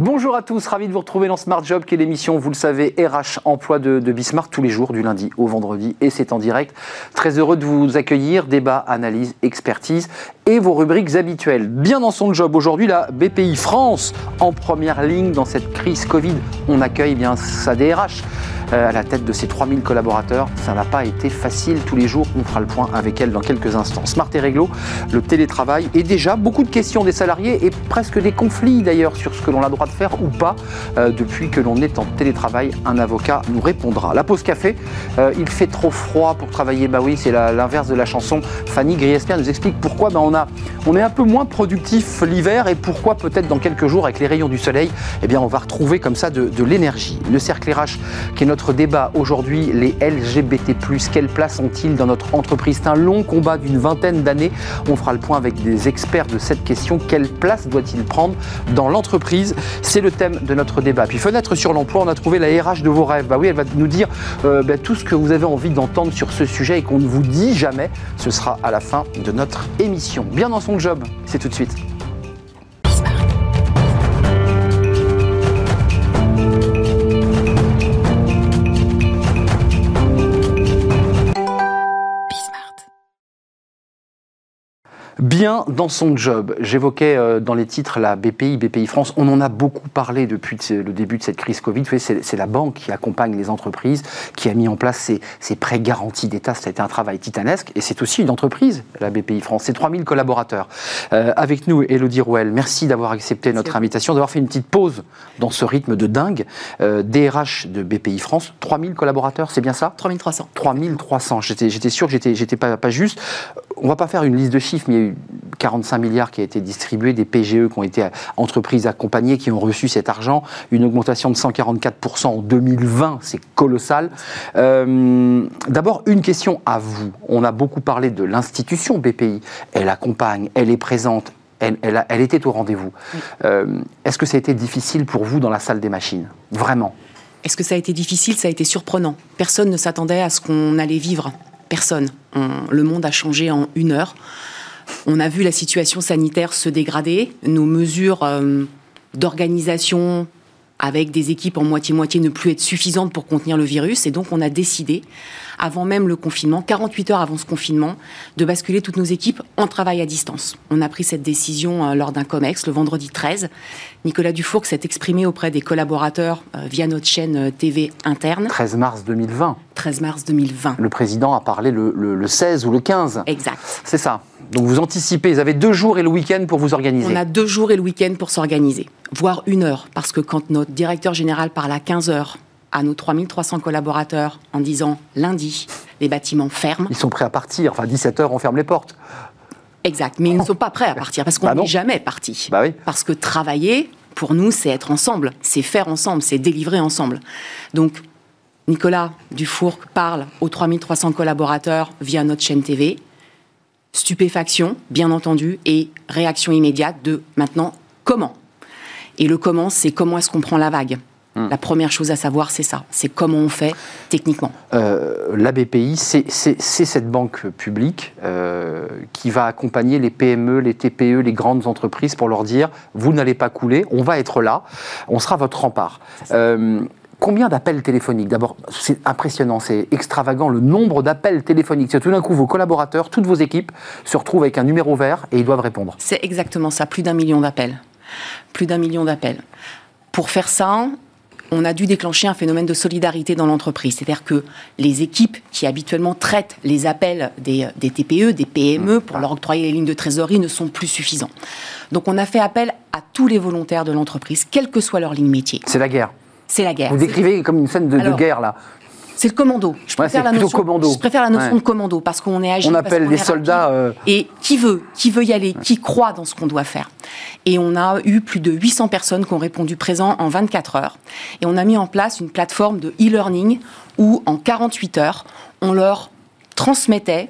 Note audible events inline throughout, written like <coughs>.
Bonjour à tous, ravi de vous retrouver dans Smart Job, qui est l'émission, vous le savez, RH Emploi de, Bismarck tous les jours, du lundi au vendredi, et c'est en direct. Très heureux de vous accueillir, débat, analyse, expertise et vos rubriques habituelles. Bien dans son job aujourd'hui, la BPI France en première ligne dans cette crise Covid. On accueille bien sa DRH à la tête de ses 3000 collaborateurs. Ça n'a pas été facile tous les jours. On fera le point avec elle dans quelques instants. Smart et réglo, le télétravail et déjà beaucoup de questions des salariés et presque des conflits d'ailleurs sur ce que l'on a le droit de faire ou pas euh, depuis que l'on est en télétravail. Un avocat nous répondra. La pause café, euh, il fait trop froid pour travailler. Bah oui, c'est l'inverse de la chanson. Fanny Griesper nous explique pourquoi bah, on, a, on est un peu moins productif l'hiver et pourquoi peut-être dans quelques jours avec les rayons du soleil, eh bien on va retrouver comme ça de, de l'énergie. Le cercle RH qui est notre débat aujourd'hui, les LGBT+, quelle place ont-ils dans notre entreprise C'est un long combat d'une vingtaine d'années. On fera le point avec des experts de cette question. Quelle place doit-il prendre dans l'entreprise C'est le thème de notre débat. Puis fenêtre sur l'emploi, on a trouvé la RH de vos rêves. Bah oui, elle va nous dire euh, bah, tout ce que vous avez envie d'entendre sur ce sujet et qu'on ne vous dit jamais. Ce sera à la fin de notre émission. Bien dans son job, c'est tout de suite. Bien dans son job. J'évoquais euh, dans les titres la BPI, BPI France. On en a beaucoup parlé depuis le début de cette crise Covid. C'est la banque qui accompagne les entreprises, qui a mis en place ces, prêts garantis d'État. Ça a été un travail titanesque. Et c'est aussi une entreprise, la BPI France. C'est 3000 collaborateurs. Euh, avec nous, Elodie Rouel, merci d'avoir accepté notre invitation, d'avoir fait une petite pause dans ce rythme de dingue. Euh, DRH de BPI France, 3000 collaborateurs, c'est bien ça? 3300. 3300. J'étais sûr que j'étais pas, pas juste. On va pas faire une liste de chiffres, mais il y a eu 45 milliards qui a été distribué, des PGE qui ont été entreprises accompagnées, qui ont reçu cet argent, une augmentation de 144% en 2020, c'est colossal. Euh, d'abord, une question à vous. On a beaucoup parlé de l'institution BPI. Elle accompagne, elle est présente, elle, elle, était au rendez-vous. Euh, est-ce que ça a été difficile pour vous dans la salle des machines? Vraiment? Est-ce que ça a été difficile? Ça a été surprenant. Personne ne s'attendait à ce qu'on allait vivre. Personne. le monde a changé en une heure. On a vu la situation sanitaire se dégrader, nos mesures euh, d'organisation avec des équipes en moitié-moitié ne plus être suffisantes pour contenir le virus. Et donc, on a décidé, avant même le confinement, 48 heures avant ce confinement, de basculer toutes nos équipes en travail à distance. On a pris cette décision euh, lors d'un COMEX le vendredi 13. Nicolas Dufour s'est exprimé auprès des collaborateurs euh, via notre chaîne TV interne. 13 mars 2020. 13 mars 2020. Le président a parlé le, le 16 ou le 15. Exact. C'est ça. Donc vous anticipez, vous avez deux jours et le week-end pour vous organiser. On a deux jours et le week-end pour s'organiser, voire une heure, parce que quand notre directeur général parle à 15 heures à nos 3300 collaborateurs en disant lundi, les bâtiments ferment. Ils sont prêts à partir, enfin 17 heures on ferme les portes. Exact, mais ils ne sont pas prêts à partir parce qu'on bah n'est jamais parti. Bah oui. Parce que travailler, pour nous, c'est être ensemble, c'est faire ensemble, c'est délivrer ensemble. Donc Nicolas Dufour parle aux 3300 collaborateurs via notre chaîne TV stupéfaction, bien entendu, et réaction immédiate de maintenant comment? Et le comment, c'est comment est-ce qu'on prend la vague. Hmm. La première chose à savoir, c'est ça. C'est comment on fait techniquement. Euh, la BPI, c'est cette banque publique euh, qui va accompagner les PME, les TPE, les grandes entreprises pour leur dire vous n'allez pas couler, on va être là, on sera votre rempart. Combien d'appels téléphoniques D'abord, c'est impressionnant, c'est extravagant le nombre d'appels téléphoniques. C'est tout d'un coup vos collaborateurs, toutes vos équipes se retrouvent avec un numéro vert et ils doivent répondre. C'est exactement ça, plus d'un million d'appels. Plus d'un million d'appels. Pour faire ça, on a dû déclencher un phénomène de solidarité dans l'entreprise. C'est-à-dire que les équipes qui habituellement traitent les appels des, TPE, des PME, mmh. pour leur octroyer les lignes de trésorerie, ne sont plus suffisants. Donc on a fait appel à tous les volontaires de l'entreprise, quelle que soit leur ligne métier. C'est la guerre c'est la guerre. Vous décrivez comme une scène de, guerre, là. C'est le commando. Je préfère, la, notion, commando. Je préfère la notion de commando parce qu'on est agile. On appelle les soldats. Euh, Et qui veut, qui veut y aller, qui croit dans ce qu'on doit faire. Et on a eu plus de 800 personnes qui ont répondu présent en 24 heures. Et on a mis en place une plateforme de e-learning où en 48 heures, on leur transmettait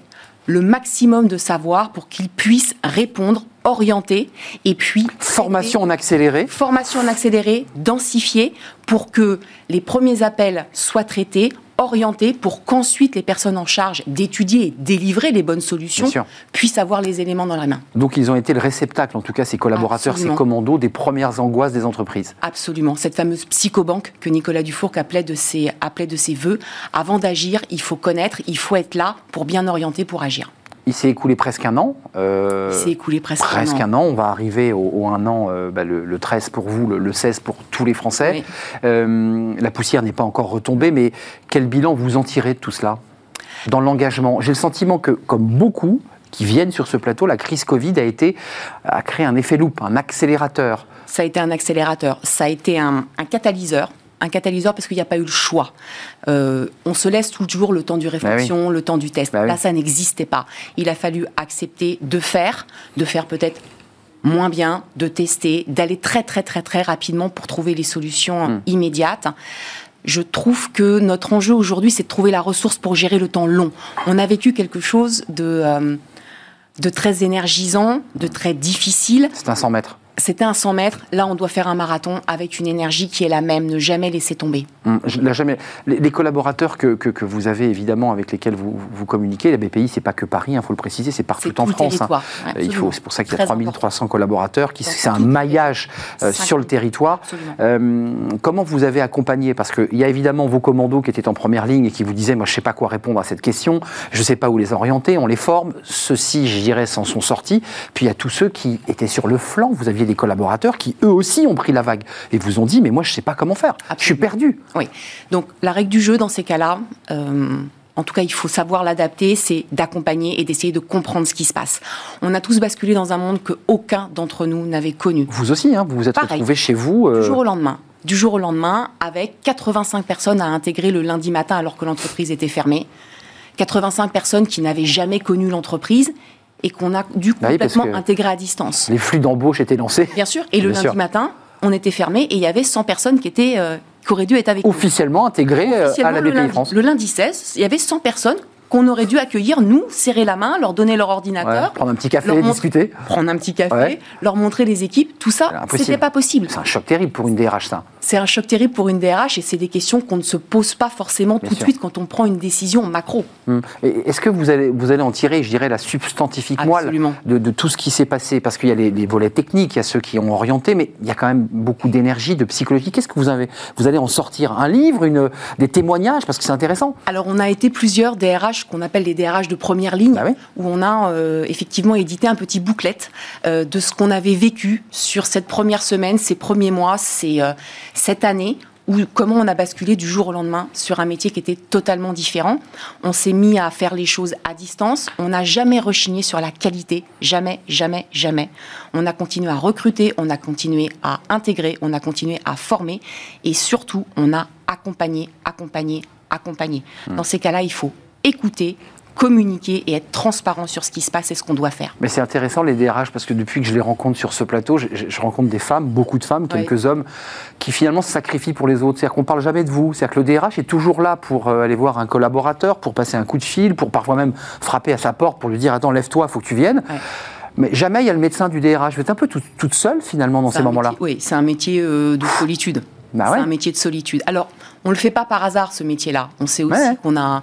le maximum de savoir pour qu'ils puissent répondre orienter et puis formation en accéléré. Formation en accéléré densifiée pour que les premiers appels soient traités orienter pour qu'ensuite les personnes en charge d'étudier et délivrer les bonnes solutions puissent avoir les éléments dans la main. Donc ils ont été le réceptacle, en tout cas ces collaborateurs, ces commandos, des premières angoisses des entreprises. Absolument. Cette fameuse psychobanque que Nicolas Dufourc appelait de ses, appelait de ses voeux. Avant d'agir, il faut connaître, il faut être là pour bien orienter, pour agir. Il s'est écoulé presque un an. Euh, il s'est écoulé presque, un, an. On va arriver au, un an, euh, bah, le, 13 pour vous, le, 16 pour tous les Français. Euh, la poussière n'est pas encore retombée, mais quel bilan vous en tirez de tout cela? Dans l'engagement, j'ai le sentiment que, comme beaucoup qui viennent sur ce plateau, la crise Covid a été a créé un effet loupe, un accélérateur. Ça a été un accélérateur, ça a été un catalyseur un catalyseur parce qu'il n'y a pas eu le choix. Euh, on se laisse toujours le temps du réflexion, bah le temps du test. Bah Là, ça n'existait pas. Il a fallu accepter de faire, de faire peut-être moins bien, de tester, d'aller très très très très rapidement pour trouver les solutions hmm. immédiates. Je trouve que notre enjeu aujourd'hui, c'est de trouver la ressource pour gérer le temps long. On a vécu quelque chose de, euh, de très énergisant, de très difficile. C'est un 100 mètres c'était un 100 mètres. Là, on doit faire un marathon avec une énergie qui est la même, ne jamais laisser tomber. Hum, jamais. Les, collaborateurs que, que, vous avez évidemment avec lesquels vous, vous communiquez, la BPI, c'est pas que Paris, il hein, faut le préciser, c'est partout en France. Hein. il faut, c'est pour ça qu'il y a 3300 collaborateurs, qui, c'est un maillage euh, sur le territoire. Euh, comment vous avez accompagné? Parce qu'il y a évidemment vos commandos qui étaient en première ligne et qui vous disaient, moi, je sais pas quoi répondre à cette question, je sais pas où les orienter, on les forme. Ceux-ci, je dirais, s'en sont sortis. Puis il y a tous ceux qui étaient sur le flanc. Vous aviez des collaborateurs qui, eux aussi, ont pris la vague et vous ont dit, mais moi, je ne sais pas comment faire. Je suis perdu. Oui. Donc, la règle du jeu dans ces cas-là, euh, en tout cas, il faut savoir l'adapter, c'est d'accompagner et d'essayer de comprendre ce qui se passe. On a tous basculé dans un monde que aucun d'entre nous n'avait connu. Vous aussi, hein, vous vous êtes retrouvé chez vous. Euh, du jour au lendemain. Du jour au lendemain, avec 85 personnes à intégrer le lundi matin alors que l'entreprise était fermée. 85 personnes qui n'avaient jamais connu l'entreprise et qu'on a dû bah complètement intégrer à distance. Les flux d'embauche étaient lancés. Bien sûr. Et le lundi matin, on était fermé et il y avait 100 personnes qui étaient euh, qui auraient dû être avec Officiellement intégrées euh, à la BPI France. Le lundi 16, il y avait 100 personnes qu'on aurait dû accueillir, nous, serrer la main, leur donner leur ordinateur. prendre un petit café, discuter. Prendre un petit café, leur montrer les équipes, tout ça, c'était pas possible. C'est un choc terrible pour une DRH, ça. C'est un choc terrible pour une DRH et c'est des questions qu'on ne se pose pas forcément tout de suite quand on prend une décision macro. Hum. Est-ce que vous allez, vous allez en tirer, je dirais, la substantifique moelle de, de, tout ce qui s'est passé? Parce qu'il y a les, volets techniques, il y a ceux qui ont orienté, mais il y a quand même beaucoup d'énergie, de psychologie. Qu'est-ce que vous avez Vous allez en sortir? Un livre, une, des témoignages, parce que c'est intéressant. Alors, on a été plusieurs DRH qu'on appelle les DRH de première ligne, bah où on a euh, effectivement édité un petit bouclette euh, de ce qu'on avait vécu sur cette première semaine, ces premiers mois, c'est euh, cette année ou comment on a basculé du jour au lendemain sur un métier qui était totalement différent. On s'est mis à faire les choses à distance. On n'a jamais rechigné sur la qualité. Jamais, jamais, jamais. On a continué à recruter, on a continué à intégrer, on a continué à former et surtout, on a accompagné, accompagné, accompagné. Mmh. Dans ces cas-là, il faut écouter, communiquer et être transparent sur ce qui se passe et ce qu'on doit faire. Mais c'est intéressant les DRH parce que depuis que je les rencontre sur ce plateau, je, rencontre des femmes, beaucoup de femmes, quelques hommes, qui finalement se sacrifient pour les autres. C'est-à-dire qu'on parle jamais de vous. C'est-à-dire que le DRH est toujours là pour euh, aller voir un collaborateur, pour passer un coup de fil, pour parfois même frapper à sa porte pour lui dire attends lève-toi, il faut que tu viennes. Mais jamais il y a le médecin du DRH. Vous êtes un peu toute seule finalement dans ces moments-là. Oui, c'est un métier euh, de solitude. Bah c'est un métier de solitude. Alors, on ne le fait pas par hasard, ce métier-là. On sait aussi qu'on a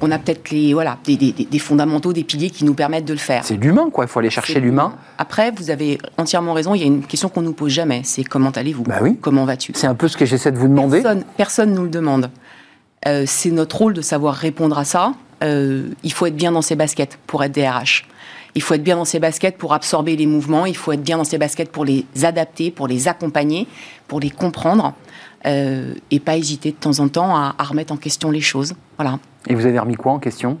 on a peut-être les voilà des, fondamentaux, des piliers qui nous permettent de le faire. C'est l'humain, quoi. Il faut aller chercher l'humain. Après, vous avez entièrement raison. Il y a une question qu'on nous pose jamais. C'est comment allez-vous? Bah oui. Comment vas-tu? C'est un peu ce que j'essaie de vous demander. Personne, ne nous le demande. Euh, c'est notre rôle de savoir répondre à ça. Euh, il faut être bien dans ses baskets pour être DRH. Il faut être bien dans ses baskets pour absorber les mouvements. Il faut être bien dans ses baskets pour les adapter, pour les accompagner, pour les comprendre. Euh, et pas hésiter de temps en temps à, à remettre en question les choses. Voilà. Et vous avez remis quoi en question?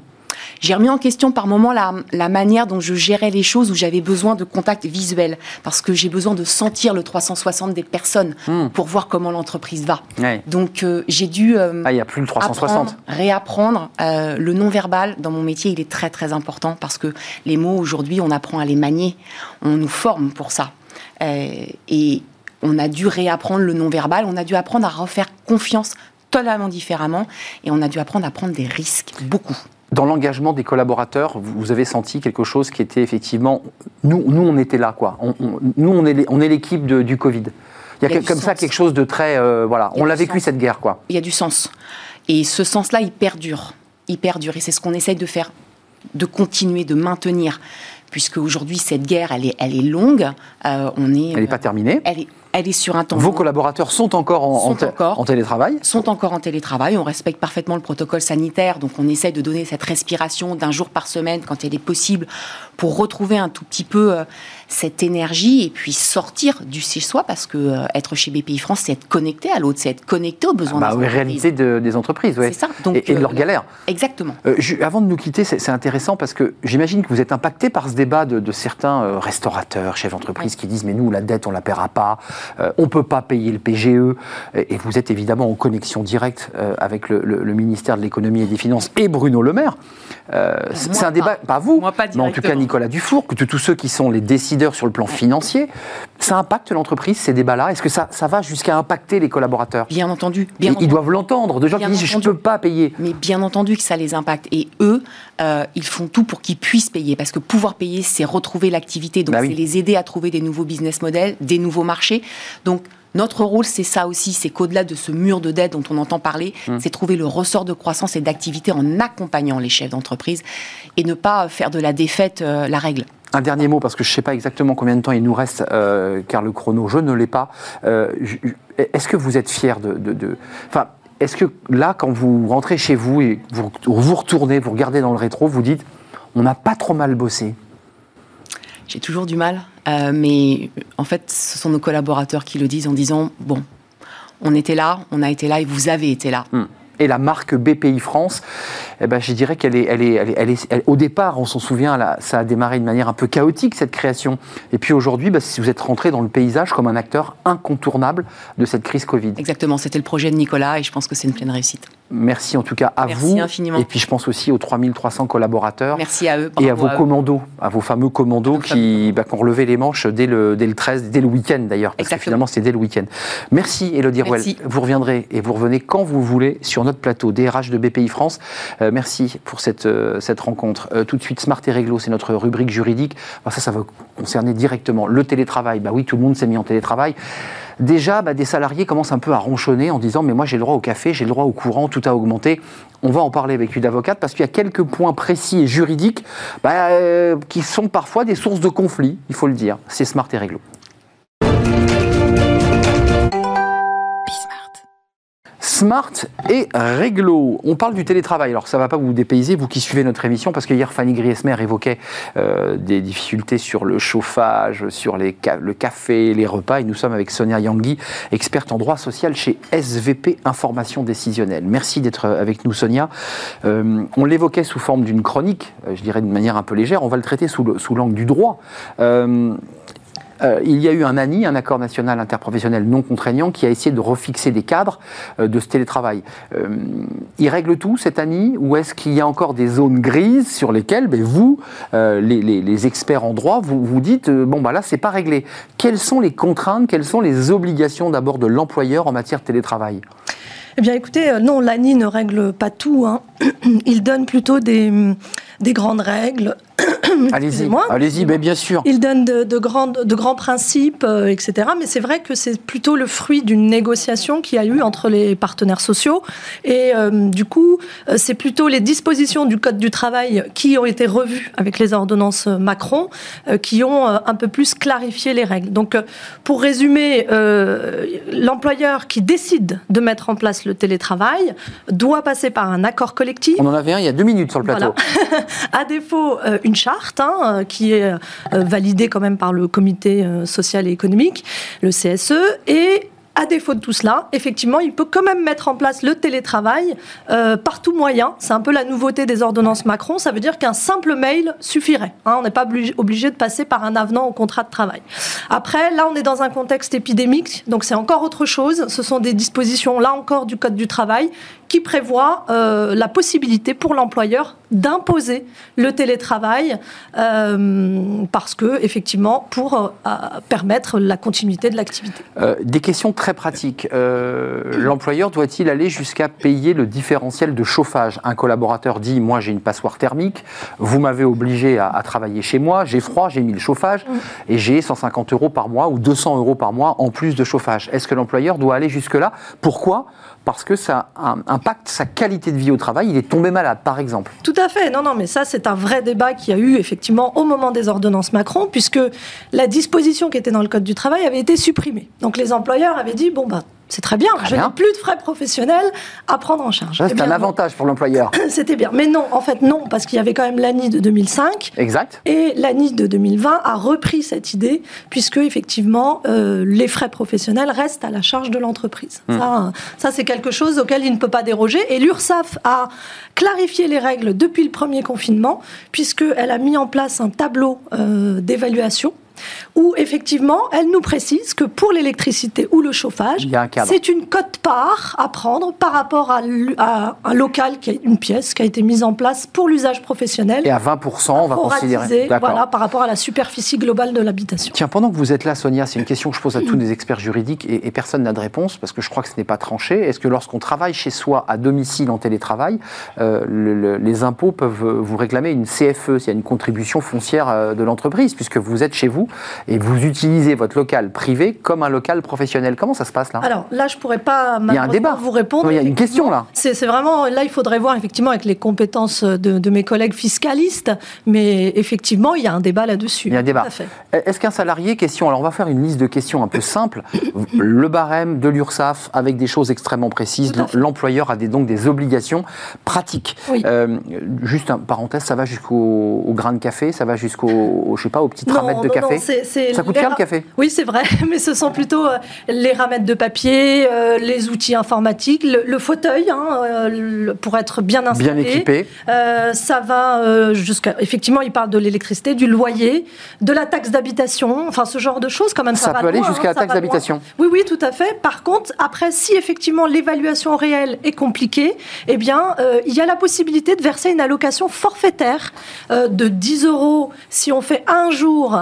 J'ai remis en question par moment la, manière dont je gérais les choses, où j'avais besoin de contact visuel, parce que j'ai besoin de sentir le 360 des personnes hmm. pour voir comment l'entreprise va. Donc euh, j'ai dû euh, ah, il y a plus le 360. réapprendre euh, le non-verbal dans mon métier. Il est très très important parce que les mots aujourd'hui, on apprend à les manier, on nous forme pour ça. et on a dû réapprendre le non-verbal, on a dû apprendre à refaire confiance totalement différemment et on a dû apprendre à prendre des risques, beaucoup. Dans l'engagement des collaborateurs, vous avez senti quelque chose qui était effectivement... Nous, nous on était là, quoi. nous, on est, on est l'équipe du Covid. Il y a, comme ça quelque chose de très... Euh, voilà, on l'a vécu cette guerre, quoi. Il y a du sens. Et ce sens-là, il perdure. Il perdure. Et c'est ce qu'on essaye de faire, de continuer, de maintenir. Puisque aujourd'hui, cette guerre, elle est, elle est longue. Euh, on est, elle n'est pas terminée. Elle est, elle est sur un temps. Vos collaborateurs sont encore en, en, télétravail Sont encore en télétravail. On respecte parfaitement le protocole sanitaire. Donc, on essaie de donner cette respiration d'un jour par semaine quand elle est possible pour retrouver un tout petit peu euh, cette énergie et puis sortir du chez soi parce que euh, être chez BPI France, c'est être connecté à l'autre, c'est être connecté aux besoins ah bah, des réalité des entreprises, C'est ça. Donc, et, de leurs galères. Exactement. avant de nous quitter, c'est intéressant parce que j'imagine que vous êtes impacté par ce débat de, certains restaurateurs, chefs d'entreprise qui disent mais nous, la dette, on la paiera pas. Euh, on ne peut pas payer le PGE, et vous êtes évidemment en connexion directe euh, avec le, ministère de l'économie et des finances et Bruno Le Maire. Euh, c'est un débat, pas, vous, mais en tout cas Nicolas Dufour, que tous ceux qui sont les décideurs sur le plan financier. Ça impacte l'entreprise, ces débats-là? Est-ce que ça, ça va jusqu'à impacter les collaborateurs? Bien entendu. ils doivent l'entendre, de gens qui disent je ne peux pas payer. Mais bien entendu que ça les impacte. Et eux, ils font tout pour qu'ils puissent payer. Parce que pouvoir payer, c'est retrouver l'activité. Donc, bah c'est les aider à trouver des nouveaux business models, des nouveaux marchés. Donc, notre rôle, c'est ça aussi, c'est qu'au-delà de ce mur de dette dont on entend parler, mmh. c'est trouver le ressort de croissance et d'activité en accompagnant les chefs d'entreprise et ne pas faire de la défaite euh, la règle. Un dernier mot, parce que je ne sais pas exactement combien de temps il nous reste, euh, car le chrono, je ne l'ai pas. Euh, est-ce que vous êtes fier de... de, Enfin, est-ce que là, quand vous rentrez chez vous et vous, vous retournez, vous regardez dans le rétro, vous dites, on n'a pas trop mal bossé? J'ai toujours du mal, euh, mais en fait, ce sont nos collaborateurs qui le disent en disant bon, on était là, on a été là et vous avez été là. Hmm et la marque BPI France, eh ben, je dirais qu'elle est, elle est, elle est, au départ, on s'en souvient, ça a démarré de manière un peu chaotique cette création. Et puis aujourd'hui, bah, vous êtes rentré dans le paysage comme un acteur incontournable de cette crise Covid. Exactement, c'était le projet de Nicolas et je pense que c'est une pleine réussite. Merci en tout cas à Merci vous. infiniment. Et puis je pense aussi aux 3300 collaborateurs. Merci à eux. Et à vos commandos, à vos fameux commandos qui, bah, qui, ont relevé les manches dès le, dès le 13, dès le week-end d'ailleurs. Parce que finalement, c'est dès le week-end. Merci Elodie Rouel. Vous reviendrez et vous revenez quand vous voulez sur notre plateau DRH de BPI France. Euh, merci pour cette, euh, cette rencontre. Euh, tout de suite, Smart et Réglo, c'est notre rubrique juridique. ça, ça va concerner directement le télétravail. Bah oui, tout le monde s'est mis en télétravail déjà, bah, des salariés commencent un peu à ronchonner en disant Mais moi, j'ai le droit au café, j'ai le droit au courant, tout a augmenté. On va en parler avec une avocate parce qu'il y a quelques points précis et juridiques bah, qui sont parfois des sources de conflits, il faut le dire. C'est Smart et Réglo. Smart et Réglo. On parle du télétravail. Alors, ça ne va pas vous dépayser, vous qui suivez notre émission, parce que hier, Fanny Griesmer évoquait euh, des difficultés sur le chauffage, sur le café, les repas. Et nous sommes avec Sonia Yangui, experte en droit social chez SVP Information Décisionnelle. Merci d'être avec nous, Sonia. Euh, on l'évoquait sous forme d'une chronique, euh, je dirais de manière un peu légère. On va le traiter sous l'angle du droit. Euh, il y a eu un ANI, un accord national interprofessionnel non contraignant, qui a essayé de refixer des cadres euh, de ce télétravail. Euh, il règle tout, cet ANI, ou est-ce qu'il y a encore des zones grises sur lesquelles ben, vous, les, experts en droit, vous vous dites, bon, bah là, c'est pas réglé. Quelles sont les contraintes, quelles sont les obligations d'abord de l'employeur en matière de télétravail? Eh bien, écoutez, non, l'ANI ne règle pas tout. Hein. <clears throat> Il donne plutôt des, des grandes règles <coughs> allez-y, allez-y, mais bien sûr. Il donne de, de, de grands principes, euh, etc. Mais c'est vrai que c'est plutôt le fruit d'une négociation qui a eu entre les partenaires sociaux. Et euh, du coup, euh, c'est plutôt les dispositions du Code du travail qui ont été revues avec les ordonnances Macron, qui ont un peu plus clarifié les règles. Donc, pour résumer, l'employeur qui décide de mettre en place le télétravail doit passer par un accord collectif. On en avait un il y a deux minutes sur le plateau. <laughs> à défaut, une charte Hein, euh, qui est euh, validé quand même par le comité euh, social et économique, le CSE, et à défaut de tout cela, effectivement, il peut quand même mettre en place le télétravail par tout moyen. C'est un peu la nouveauté des ordonnances Macron. Ça veut dire qu'un simple mail suffirait. Hein. on n'est pas obligé de passer par un avenant au contrat de travail. Après, là, on est dans un contexte épidémique, donc c'est encore autre chose. Ce sont des dispositions, là encore, du Code du travail qui prévoit la possibilité pour l'employeur d'imposer le télétravail euh, parce que effectivement pour euh, permettre la continuité de l'activité. Euh, des questions très pratiques. L'employeur doit-il aller jusqu'à payer le différentiel de chauffage? Un collaborateur dit moi j'ai une passoire thermique, vous m'avez obligé à, travailler chez moi, j'ai froid, j'ai mis le chauffage. Et j'ai 150 euros par mois ou 200 euros par mois en plus de chauffage. Est-ce que l'employeur doit aller jusque là Pourquoi? Parce que ça impacte sa qualité de vie au travail. Il est tombé malade, par exemple. Tout à fait. Non, non, mais ça, c'est un vrai débat qui a eu effectivement au moment des ordonnances Macron, puisque la disposition qui était dans le Code du travail avait été supprimée. Donc les employeurs avaient dit, bon, bah, c'est très bien, je n'ai plus de frais professionnels à prendre en charge. C'est eh un avantage pour l'employeur. <clears throat> C'était bien. Mais non, en fait, non, parce qu'il y avait quand même l'ANI de 2005. Exact. Et l'ANI de 2020 a repris cette idée, puisque effectivement, euh, les frais professionnels restent à la charge de l'entreprise. Hmm. Ça, ça c'est quelque chose auquel il ne peut pas déroger. Et l'URSSAF a clarifié les règles depuis le premier confinement, puisqu'elle a mis en place un tableau euh, d'évaluation où effectivement, elle nous précise que pour l'électricité ou le chauffage, c'est une cote-part à prendre par rapport à, un local, qui est une pièce qui a été mise en place pour l'usage professionnel. Et à 20%, on va considérer. Voilà, par rapport à la superficie globale de l'habitation. Tiens, pendant que vous êtes là, Sonia, c'est une question que je pose à tous les experts juridiques et, personne n'a de réponse parce que je crois que ce n'est pas tranché. Est-ce que lorsqu'on travaille chez soi à domicile en télétravail, euh, les impôts peuvent vous réclamer une CFE, c'est une contribution foncière euh, de l'entreprise, puisque vous êtes chez vous et vous utilisez votre local privé comme un local professionnel. Comment ça se passe là? Alors là, je pourrais pas il y a un débat. vous répondre. il y a une question là. C'est vraiment là, il faudrait voir effectivement avec les compétences de, mes collègues fiscalistes, mais effectivement, il y a un débat là-dessus. Il y a un débat. Est-ce qu'un salarié, question, alors on va faire une liste de questions un peu simple. Le barème de l'URSSAF avec des choses extrêmement précises. L'employeur a des, donc des obligations pratiques. Euh, juste un parenthèse, ça va jusqu'au grain de café, ça va jusqu'au, je sais pas, aux petites ramettes de café? Ça coûte cher le café? Oui, c'est vrai, <laughs> mais ce sont plutôt euh, les ramettes de papier, euh, les outils informatiques, le, fauteuil hein, euh, pour être bien installé. Bien équipé. ça va jusqu'à. Effectivement, il parle de l'électricité, du loyer, de la taxe d'habitation, enfin ce genre de choses quand même. Ça, peut aller jusqu'à la taxe d'habitation. Oui, oui, tout à fait. Par contre, après, si effectivement l'évaluation réelle est compliquée, eh bien, il y a la possibilité de verser une allocation forfaitaire de 10 euros si on fait un jour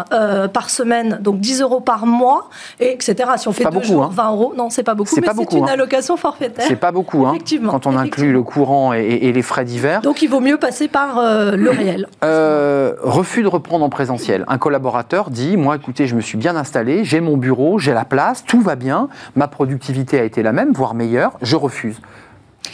par semaine, donc 10 euros par mois, et etc. Si on fait deux jours, 20 hein. euros, non, c'est pas beaucoup, mais c'est une hein. allocation forfaitaire. C'est pas beaucoup, hein, effectivement, quand on inclut le courant et, les frais divers. Donc il vaut mieux passer par euh, le réel. Euh, refus de reprendre en présentiel. Un collaborateur dit, moi, écoutez, je me suis bien installé, j'ai mon bureau, j'ai la place, tout va bien, ma productivité a été la même, voire meilleure, je refuse.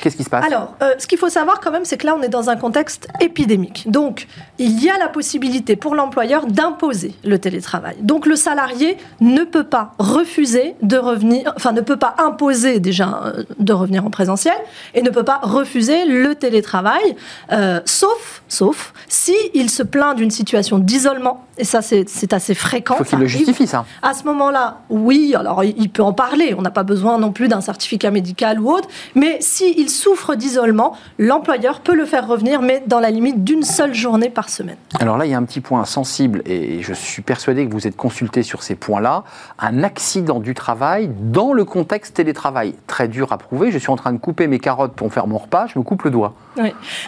Qu'est-ce qui se passe? Alors, euh, ce qu'il faut savoir quand même, c'est que là, on est dans un contexte épidémique. Donc, il y a la possibilité pour l'employeur d'imposer le télétravail. Donc, le salarié ne peut pas refuser de revenir, enfin, ne peut pas imposer déjà euh, de revenir en présentiel et ne peut pas refuser le télétravail, euh, sauf, sauf si il se plaint d'une situation d'isolement. Et ça, c'est assez fréquent. Il faut qu'il le justifie, ça? À ce moment-là, oui, alors il peut en parler. On n'a pas besoin non plus d'un certificat médical ou autre. Mais si il souffre d'isolement, l'employeur peut le faire revenir, mais dans la limite d'une seule journée par semaine. Alors là, il y a un petit point sensible, et je suis persuadé que vous êtes consulté sur ces points-là. Un accident du travail dans le contexte télétravail. Très dur à prouver. Je suis en train de couper mes carottes pour faire mon repas, je me coupe le doigt.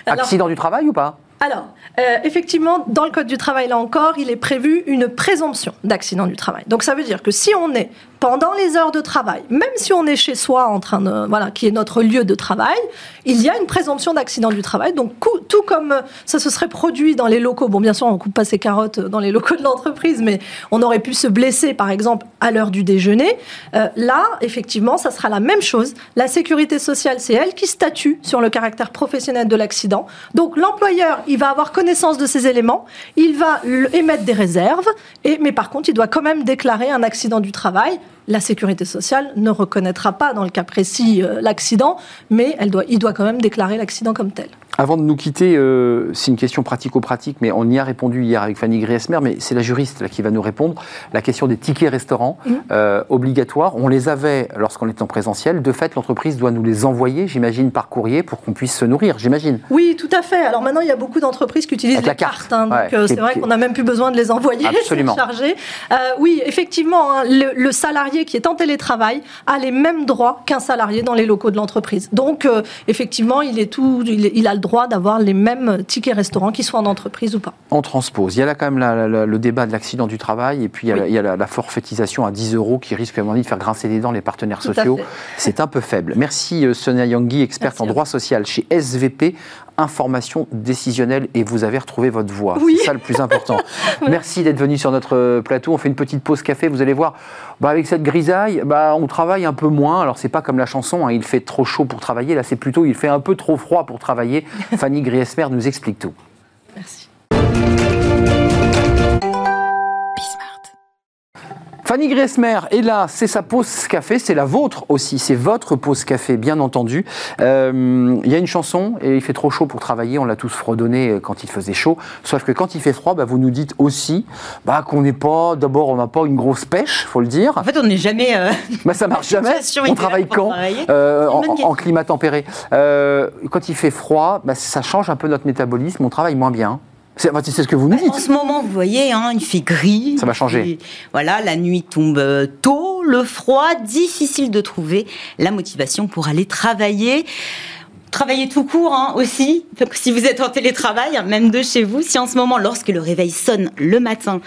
Accident du travail ou pas? Alors, euh, effectivement, dans le Code du travail, là encore, il est prévu une présomption d'accident du travail. Donc ça veut dire que si on est pendant les heures de travail, même si on est chez soi en train de, voilà, qui est notre lieu de travail, il y a une présomption d'accident du travail. Donc tout comme ça se serait produit dans les locaux, bon bien sûr on coupe pas ses carottes dans les locaux de l'entreprise, mais on aurait pu se blesser par exemple à l'heure du déjeuner. Euh, là, effectivement, ça sera la même chose. La sécurité sociale, c'est elle qui statue sur le caractère professionnel de l'accident. Donc l'employeur, il va avoir connaissance de ces éléments, il va émettre des réserves, mais par contre, il doit quand même déclarer un accident du travail la sécurité sociale ne reconnaîtra pas dans le cas précis euh, l'accident, mais il doit quand même déclarer l'accident comme tel. Avant de nous quitter, euh, c'est une question pratico-pratique, mais on y a répondu hier avec Fanny Griesmer, mais c'est la juriste là, qui va nous répondre. La question des tickets restaurants euh, obligatoires, on les avait lorsqu'on était en présentiel. De fait, l'entreprise doit nous les envoyer, j'imagine, par courrier pour qu'on puisse se nourrir, j'imagine. Oui, tout à fait. Alors maintenant, il y a beaucoup d'entreprises qui utilisent la carte. Hein, donc euh, c'est vrai qu'on n'a même plus besoin de les envoyer, <laughs> Absolument. charger. oui, effectivement, hein, le, salarié qui est en télétravail a les mêmes droits qu'un salarié dans les locaux de l'entreprise. Donc, effectivement, il, est tout, il, il a le droit d'avoir les mêmes tickets restaurants, qu'ils soient en entreprise ou pas. On transpose. Il y a là quand même le débat de l'accident du travail et puis il y a, la, forfaitisation à 10 euros qui risque à un moment de faire grincer les dents les partenaires sociaux. C'est un peu faible. Merci euh, Sonia Yangui, experte en droit social chez SVP information décisionnelle et vous avez retrouvé votre voix. C'est ça le plus important. <laughs> Merci d'être venu sur notre plateau. On fait une petite pause café. Vous allez voir, bah, avec cette grisaille, bah, on travaille un peu moins. Alors, c'est pas comme la chanson, hein, il fait trop chaud pour travailler. Là, c'est plutôt il fait un peu trop froid pour travailler. <laughs> Fanny Griesmer nous explique tout. Merci. Fanny Griesmer est là, c'est sa pause café, c'est la vôtre aussi, c'est votre pause café, bien entendu. Euh, Il y a une chanson, et il fait trop chaud pour travailler, on l'a tous fredonné euh, quand il faisait chaud, sauf que quand il fait froid, bah, vous nous dites aussi bah, qu'on n'est pas, d'abord, on n'a pas une grosse pêche, faut le dire. En fait, on n'est jamais. euh, Bah, ça marche jamais. <laughs> On travaille quand. Euh, en, climat tempéré. Quand il fait froid, bah, ça change un peu notre métabolisme, on travaille moins bien. C'est ce que vous nous En dites. ce moment, vous voyez, hein, il fait gris. Ça va changer. Et voilà, la nuit tombe euh, tôt, le froid, difficile de trouver la motivation pour aller travailler. Travailler tout court hein, aussi, Donc, si vous êtes en télétravail, même de chez vous, si en ce moment, lorsque le réveil sonne le matin,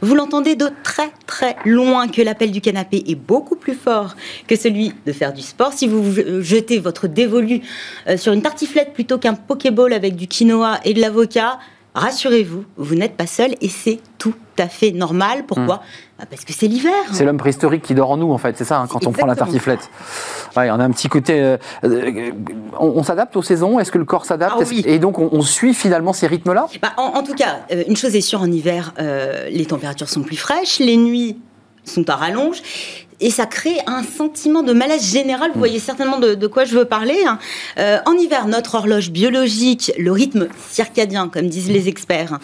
vous l'entendez de très très loin, que l'appel du canapé est beaucoup plus fort que celui de faire du sport, si vous vous jetez votre dévolu euh, sur une tartiflette plutôt qu'un pokéball avec du quinoa et de l'avocat, rassurez-vous, vous n'êtes pas seul et c'est tout à fait normal. Pourquoi Bah, Parce que c'est l'hiver. Hmm. C'est l'homme préhistorique qui dort en nous, en fait, c'est ça, hein, quand on prend la tartiflette. Ouais, on a un petit côté. euh, euh, on on s'adapte aux saisons Est-ce que le corps s'adapte Ah oui. Et donc, on, on suit finalement ces rythmes-là? Bah, en, en tout cas, euh, une chose est sûre, en hiver, les températures sont plus fraîches, les nuits sont à rallonge. Et ça crée un sentiment de malaise général. Vous voyez certainement de, de quoi je veux parler. hein. Euh, en hiver, notre horloge biologique, le rythme circadien, comme disent les experts,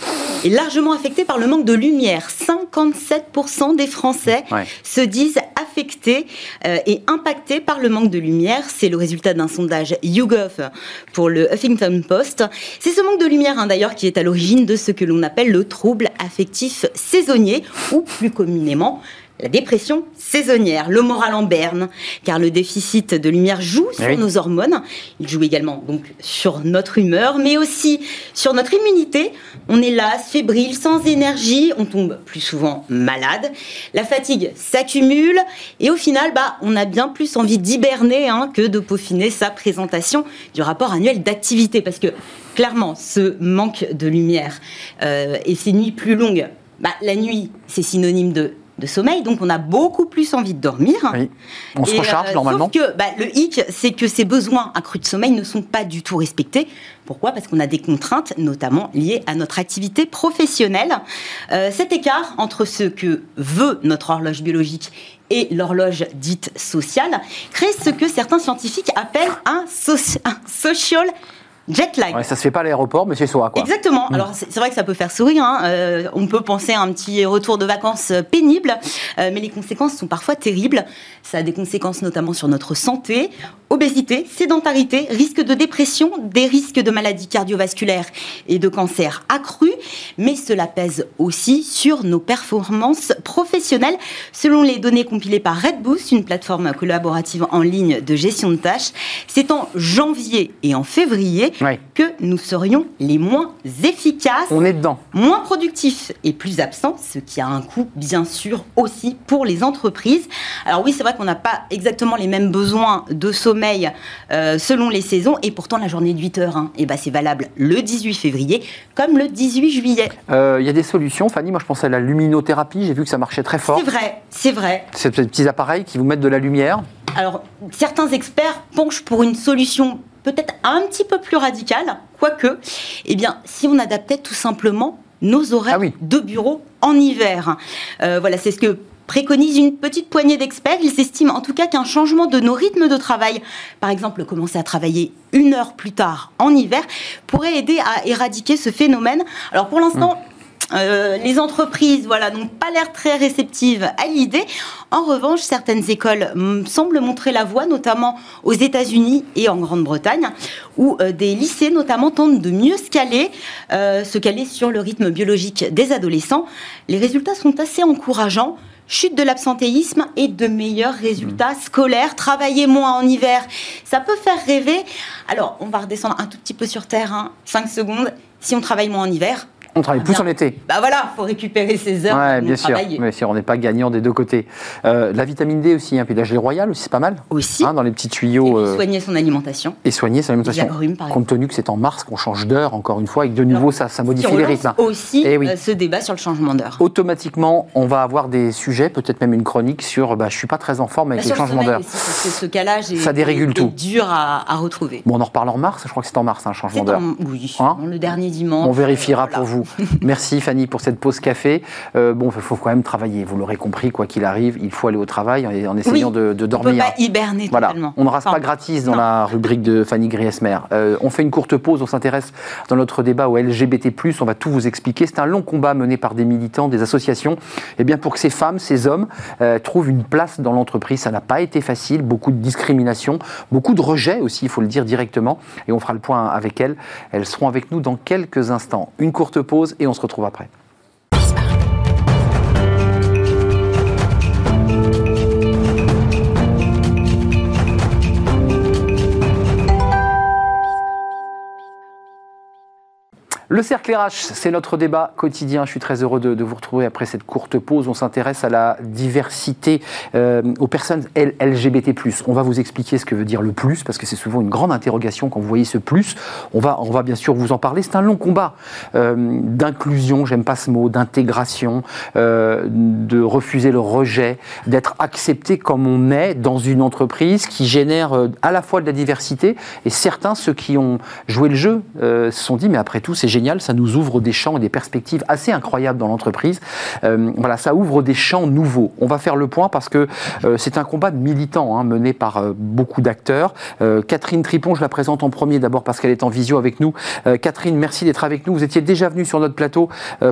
est largement affecté par le manque de lumière. 57% des Français Ouais. se disent affectés euh, et impactés par le manque de lumière. C'est le résultat d'un sondage YouGov pour le Huffington Post. C'est ce manque de lumière, hein, d'ailleurs, qui est à l'origine de ce que l'on appelle le trouble affectif saisonnier, ou plus communément la dépression saisonnière, le moral en berne, car le déficit de lumière joue sur Oui. nos hormones. Il joue également donc sur notre humeur, mais aussi sur notre immunité. On est las, fébrile, sans énergie, on tombe plus souvent malade. La fatigue s'accumule et au final, bah, on a bien plus envie d'hiberner hein, que de peaufiner sa présentation du rapport annuel d'activité, parce que clairement, ce manque de lumière euh, et ces nuits plus longues, bah, la nuit, c'est synonyme de de sommeil, donc on a beaucoup plus envie de dormir. Oui. On se Et, recharge euh, normalement Sauf que bah, le hic, c'est que ces besoins accrus de sommeil ne sont pas du tout respectés. Pourquoi? Parce qu'on a des contraintes, notamment liées à notre activité professionnelle. Euh, cet écart entre ce que veut notre horloge biologique et l'horloge dite sociale crée ce que certains scientifiques appellent un, un social jet lag. Ouais, Ça se fait pas à l'aéroport, mais chez soi. Quoi. Exactement. Alors c'est vrai que ça peut faire sourire. hein. Euh, on peut penser à un petit retour de vacances euh, pénible, euh, mais les conséquences sont parfois terribles. Ça a des conséquences notamment sur notre santé, obésité, sédentarité, risque de dépression, des risques de maladies cardiovasculaires et de cancer accrus. Mais cela pèse aussi sur nos performances professionnelles, selon les données compilées par Redboost, une plateforme collaborative en ligne de gestion de tâches. C'est en janvier et en février Ouais. que nous serions les moins efficaces, On est dedans. moins productifs et plus absents, ce qui a un coût bien sûr aussi pour les entreprises. Alors oui, c'est vrai qu'on n'a pas exactement les mêmes besoins de sommeil euh, selon les saisons et pourtant la journée de 8 heures, hein, eh ben, c'est valable le 18 février comme le 18 juillet. Euh, Il y a des solutions, Fanny? Moi, je pensais à la luminothérapie. J'ai vu que ça marchait très fort. C'est vrai, c'est vrai. Ces petits appareils qui vous mettent de la lumière. Alors, certains experts penchent pour une solution peut-être un petit peu plus radicale, quoique, eh bien, si on adaptait tout simplement nos horaires Ah oui. de bureau en hiver. Euh, voilà, c'est ce que préconise une petite poignée d'experts. Ils estiment en tout cas qu'un changement de nos rythmes de travail, par exemple commencer à travailler une heure plus tard en hiver, pourrait aider à éradiquer ce phénomène. Alors pour l'instant, euh, les entreprises voilà, n'ont pas l'air très réceptives à l'idée. En revanche, certaines écoles mm, semblent montrer la voie, notamment aux États-Unis et en Grande-Bretagne, où euh, des lycées notamment tentent de mieux se caler, euh, se caler sur le rythme biologique des adolescents. Les résultats sont assez encourageants. Chute de l'absentéisme et de meilleurs résultats scolaires. Travailler moins en hiver, ça peut faire rêver. Alors, on va redescendre un tout petit peu sur Terre, 5 secondes. Si on travaille moins en hiver, On travaille plus en été. Bah voilà, faut récupérer ses heures. Ouais, bien sûr. travailler. Mais si on n'est pas gagnant des deux côtés. Euh, la vitamine D aussi, hein, puis la gelée royale aussi, c'est pas mal. Aussi. Hein, dans les petits Et tuyaux. puis euh, soigner son alimentation. et soigner son alimentation. Les agrumes, par compte tenu que c'est en mars qu'on change d'heure, encore une fois, et que de nouveau, ça, modifie les rythmes. aussi Eh oui. euh, ce débat sur le changement d'heure. Automatiquement, on va avoir des sujets, peut-être même une chronique sur bah, je suis pas très en forme avec Bien le sûr, le changement sommeil d'heure. ce calage est, Ça dérégule est- tout. est dur à, à retrouver. Bon, on en reparle en mars, je crois que c'est en mars, un changement d'heure. oui, Hein? le dernier dimanche. On vérifiera pour vous. <laughs> Merci Fanny pour cette pause café. Euh, bon, il faut quand même travailler. Vous l'aurez compris, quoi qu'il arrive, il faut aller au travail en, en essayant Oui, de, de On dormir. peut pas hiberner Voilà, totalement. on ne rase pas gratis dans non. la rubrique de Fanny Griesmer. Euh, on fait une courte pause, on s'intéresse dans notre débat au LGBT+, on va tout vous expliquer. C'est un long combat mené par des militants, des associations, et bien pour que ces femmes, ces hommes euh, trouvent une place dans l'entreprise. Ça n'a pas été facile, beaucoup de discrimination, beaucoup de rejet aussi, il faut le dire directement, et on fera le point avec elles. Elles seront avec nous dans quelques instants. Une courte pause et on se retrouve après. Le cercle RH, c'est notre débat quotidien. Je suis très heureux de, vous retrouver après cette courte pause. On s'intéresse à la diversité, euh, aux personnes LGBT+. On va vous expliquer ce que veut dire le plus, parce que c'est souvent une grande interrogation quand vous voyez ce plus. On va, on va bien sûr vous en parler. C'est un long combat euh, d'inclusion, j'aime pas ce mot, d'intégration, euh, de refuser le rejet, d'être accepté comme on est dans une entreprise qui génère à la fois de la diversité et certains, ceux qui ont joué le jeu, se sont dit mais après tout c'est génial, ça nous ouvre des champs et des perspectives assez incroyables dans l'entreprise. Euh, voilà, ça ouvre des champs nouveaux. On va faire le point parce que euh, c'est un combat de militants hein, mené par euh, beaucoup d'acteurs. Catherine Tripon, je la présente en premier d'abord parce qu'elle est en visio avec nous. Catherine, merci d'être avec nous. Vous étiez déjà venue sur notre plateau,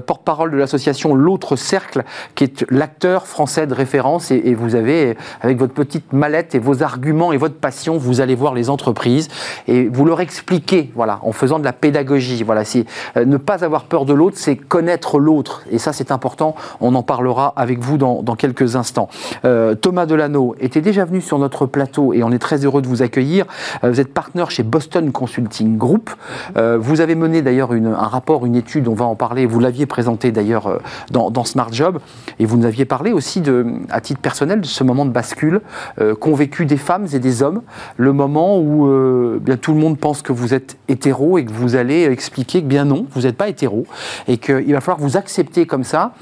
porte-parole de l'association L'autre Cercle, qui est l'acteur français de référence. Et, vous avez, avec votre petite mallette et vos arguments et votre passion, vous allez voir les entreprises et vous leur expliquez, voilà, en faisant de la pédagogie. Voilà, euh, ne pas avoir peur de l'autre, c'est connaître l'autre. Et ça, c'est important. On en parlera avec vous dans, quelques instants. Euh, Thomas Delano était déjà venu sur notre plateau et on est très heureux de vous accueillir. Euh, vous êtes partenaire chez Boston Consulting Group. Euh, vous avez mené d'ailleurs un rapport, une étude, on va en parler. Vous l'aviez présenté d'ailleurs euh, dans, Smart Job. Et vous nous aviez parlé aussi, à titre personnel, de ce moment de bascule euh, qu'ont vécu des femmes et des hommes. Le moment où euh, bien, tout le monde pense que vous êtes hétéro et que vous allez expliquer que bien non, vous n'êtes pas hétéro. Et qu'il va falloir vous accepter comme ça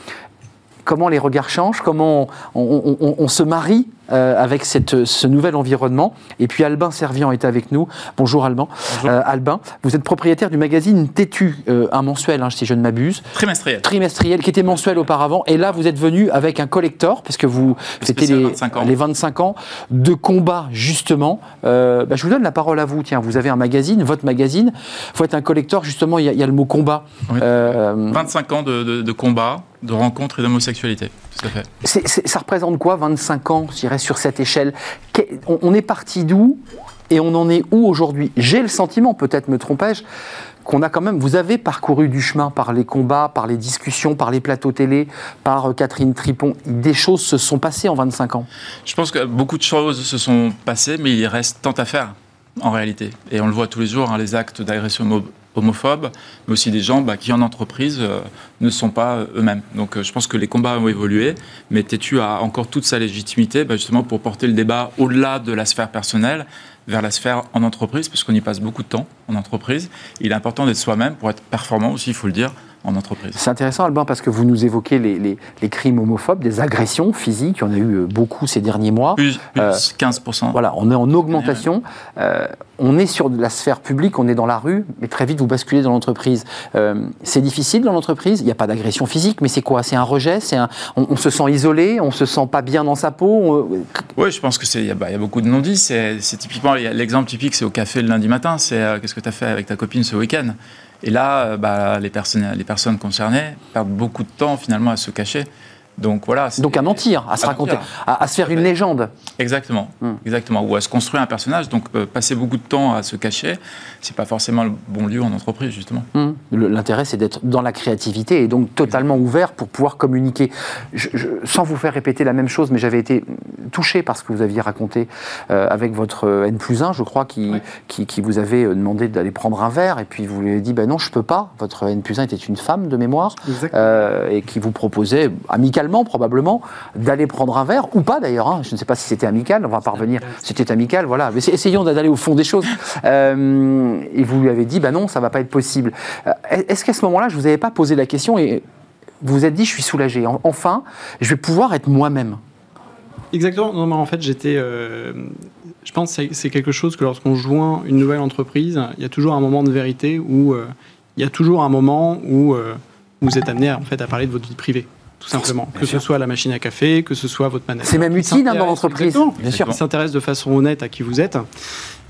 comment les regards changent, comment on, on- on- on se marie euh, avec cette, ce nouvel environnement. Et puis Albin Servian est avec nous. Bonjour Albin. Euh, Albin, vous êtes propriétaire du magazine Tétu, euh, un mensuel, hein, si je ne m'abuse, Trimestriel. trimestriel, qui était mensuel auparavant. Et là, vous êtes venu avec un collector, parce que vous, c'était les 25 ans. les 25 ans de combat, justement. Bah, je vous donne la parole à vous. Tiens, vous avez un magazine, votre magazine. Il faut être un collector, justement, il y, a- il y a le mot combat. Oui. Euh, 25 ans de, de, de combat, de rencontres et d'homosexualité. Tout à fait. Ça représente quoi, 25 ans, je dirais, sur cette échelle? Que- on, on est parti d'où et on en est où aujourd'hui? J'ai le sentiment, peut-être me trompais-je, qu'on a quand même, vous avez parcouru du chemin par les combats, par les discussions, par les plateaux télé, par euh, Catherine Tripon. Des choses se sont passées en 25 ans. Je pense que beaucoup de choses se sont passées, mais il reste tant à faire, en réalité. Et on le voit tous les jours, hein, les actes d'agression homo- homophobe, mais aussi des gens bah, qui, en entreprise, euh, ne sont pas euh, eux-mêmes. Donc euh, je pense que les combats ont évolué, mais Tétu a encore toute sa légitimité, bah, justement, pour porter le débat au-delà de la sphère personnelle, vers la sphère en entreprise, parce qu'on y passe beaucoup de temps en entreprise. Il est important d'être soi-même pour être performant aussi, il faut le dire, en entreprise. C'est intéressant, Albin, parce que vous nous évoquez les, les- les crimes homophobes, des agressions physiques. Il y en a eu euh, beaucoup ces derniers mois. Plus, plus Euh, 15%. Voilà, on est en augmentation. Euh, on est sur la sphère publique, on est dans la rue, mais très vite vous basculez dans l'entreprise. Euh, c'est difficile dans l'entreprise. Il n'y a pas d'agression physique, mais c'est quoi? C'est un rejet? C'est un... on, on se sent isolé, on se sent pas bien dans sa peau? on- Oui, je pense que c'est il y, a- bah, y a beaucoup de non-dits. C'est typiquement l'exemple typique, c'est au café le lundi matin. C'est qu'est-ce que tu as fait avec ta copine ce week-end? Et là, euh, bah, les personnes les personnes concernées perdent beaucoup de temps finalement à se cacher. Donc voilà. Donc à mentir, à se raconter, à, à se faire une légende. Exactement, Hmm. exactement. Ou à se construire un personnage. Donc euh, passer beaucoup de temps à se cacher, c'est pas forcément le bon lieu en entreprise justement. Hum. Le- L'intérêt, c'est d'être dans la créativité et donc totalement ouvert pour pouvoir communiquer. Je- je- sans vous faire répéter la même chose, mais j'avais été touché par ce que vous aviez raconté euh, avec votre N plus 1, je crois, qui, qui, qui vous avait demandé d'aller prendre un verre, et puis vous lui avez dit, ben non, je peux pas. Votre N plus 1 était une femme de mémoire, euh, et qui vous proposait, amicalement probablement, d'aller prendre un verre, ou pas d'ailleurs, hein. je ne sais pas si c'était amical, on va parvenir, c'était amical, voilà. Mais essayons d'aller au fond des choses. <laughs> Euh, et vous lui avez dit, ben non, ça va pas être possible. Est-ce qu'à ce moment-là, je vous avais pas posé la question et vous vous êtes dit, je suis soulagé. Enfin, je vais pouvoir être moi-même. Exactement. Non, mais en fait, j'étais. Euh, je pense que c'est quelque chose que lorsqu'on joint une nouvelle entreprise, il y a toujours un moment de vérité où euh, il y a toujours un moment où euh, vous êtes amené en fait, à parler de votre vie privée. Tout simplement. que ce soit la machine à café, que ce soit votre manager. C'est même utile hein, dans l'entreprise. Bien sûr. Qui s'intéresse de façon honnête à qui vous êtes.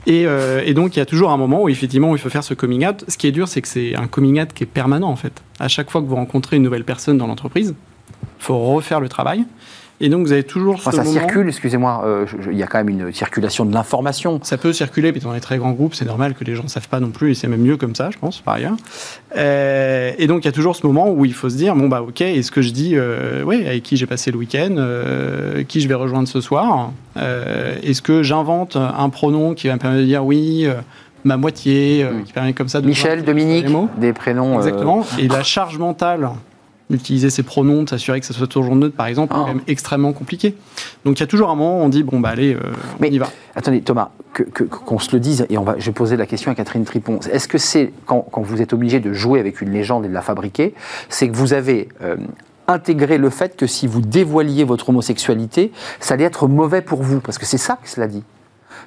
Et, et, donc, il y a toujours un moment où, effectivement, il faut faire ce coming out. Ce qui est dur, c'est que c'est un coming out qui est permanent, en fait. À chaque fois que vous rencontrez une nouvelle personne dans l'entreprise, il faut refaire le travail. Et donc vous avez toujours ce Ça circule, excusez-moi, euh, il y a quand même une circulation de l'information. Ça peut circuler, puis dans les très grands groupes, c'est normal que les gens ne savent pas non plus, et c'est même mieux comme ça, je pense, par ailleurs. Euh, et donc il y a toujours ce moment où il faut se dire, bon bah ok, est-ce que je dis, euh, oui, avec qui j'ai passé le week-end, qui je vais rejoindre ce soir Est-ce que j'invente un pronom qui va me permettre de dire oui ma moitié, hmm. qui permet comme ça de... Michel, Dominique, des prénoms... Exactement. Et la charge mentale utiliser ses pronoms, s'assurer que ça soit toujours neutre, par exemple, ah. extrêmement compliqué. Donc il y a toujours un moment où on dit bon bah allez, euh, on y va. Attendez Thomas, qu'on se le dise et on va, je vais poser la question à Catherine Tripon. Est-ce que c'est quand, vous êtes obligé de jouer avec une légende et de la fabriquer, c'est que vous avez euh, intégré le fait que si vous dévoiliez votre homosexualité, ça allait être mauvais pour vous, parce que c'est ça que cela dit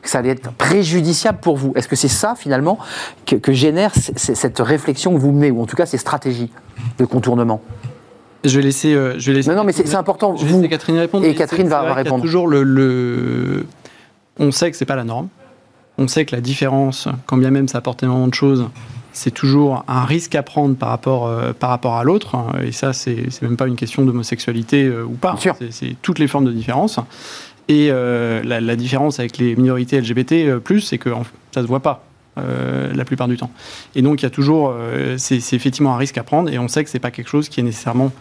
que ça allait être préjudiciable pour vous. Est-ce que c'est ça, finalement, que, que génère cette réflexion que vous menez, ou en tout cas ces stratégies de contournement? Je vais laisser. Euh, je vais laisser non, non, mais c'est important. Je vais laisser Catherine répondre. Et Catherine va, répondre. toujours le, On sait que c'est pas la norme. On sait que la différence, quand bien même ça apporte énormément de choses, c'est toujours un risque à prendre par rapport, euh, par rapport à l'autre. Et ça, c'est même pas une question d'homosexualité euh, ou pas. C'est toutes les formes de différence. Et la, différence avec les minorités LGBT, c'est que ça se voit pas. la plupart du temps. Et donc, il y a toujours, c'est effectivement un risque à prendre, et on sait que c'est pas quelque chose qui est nécessairement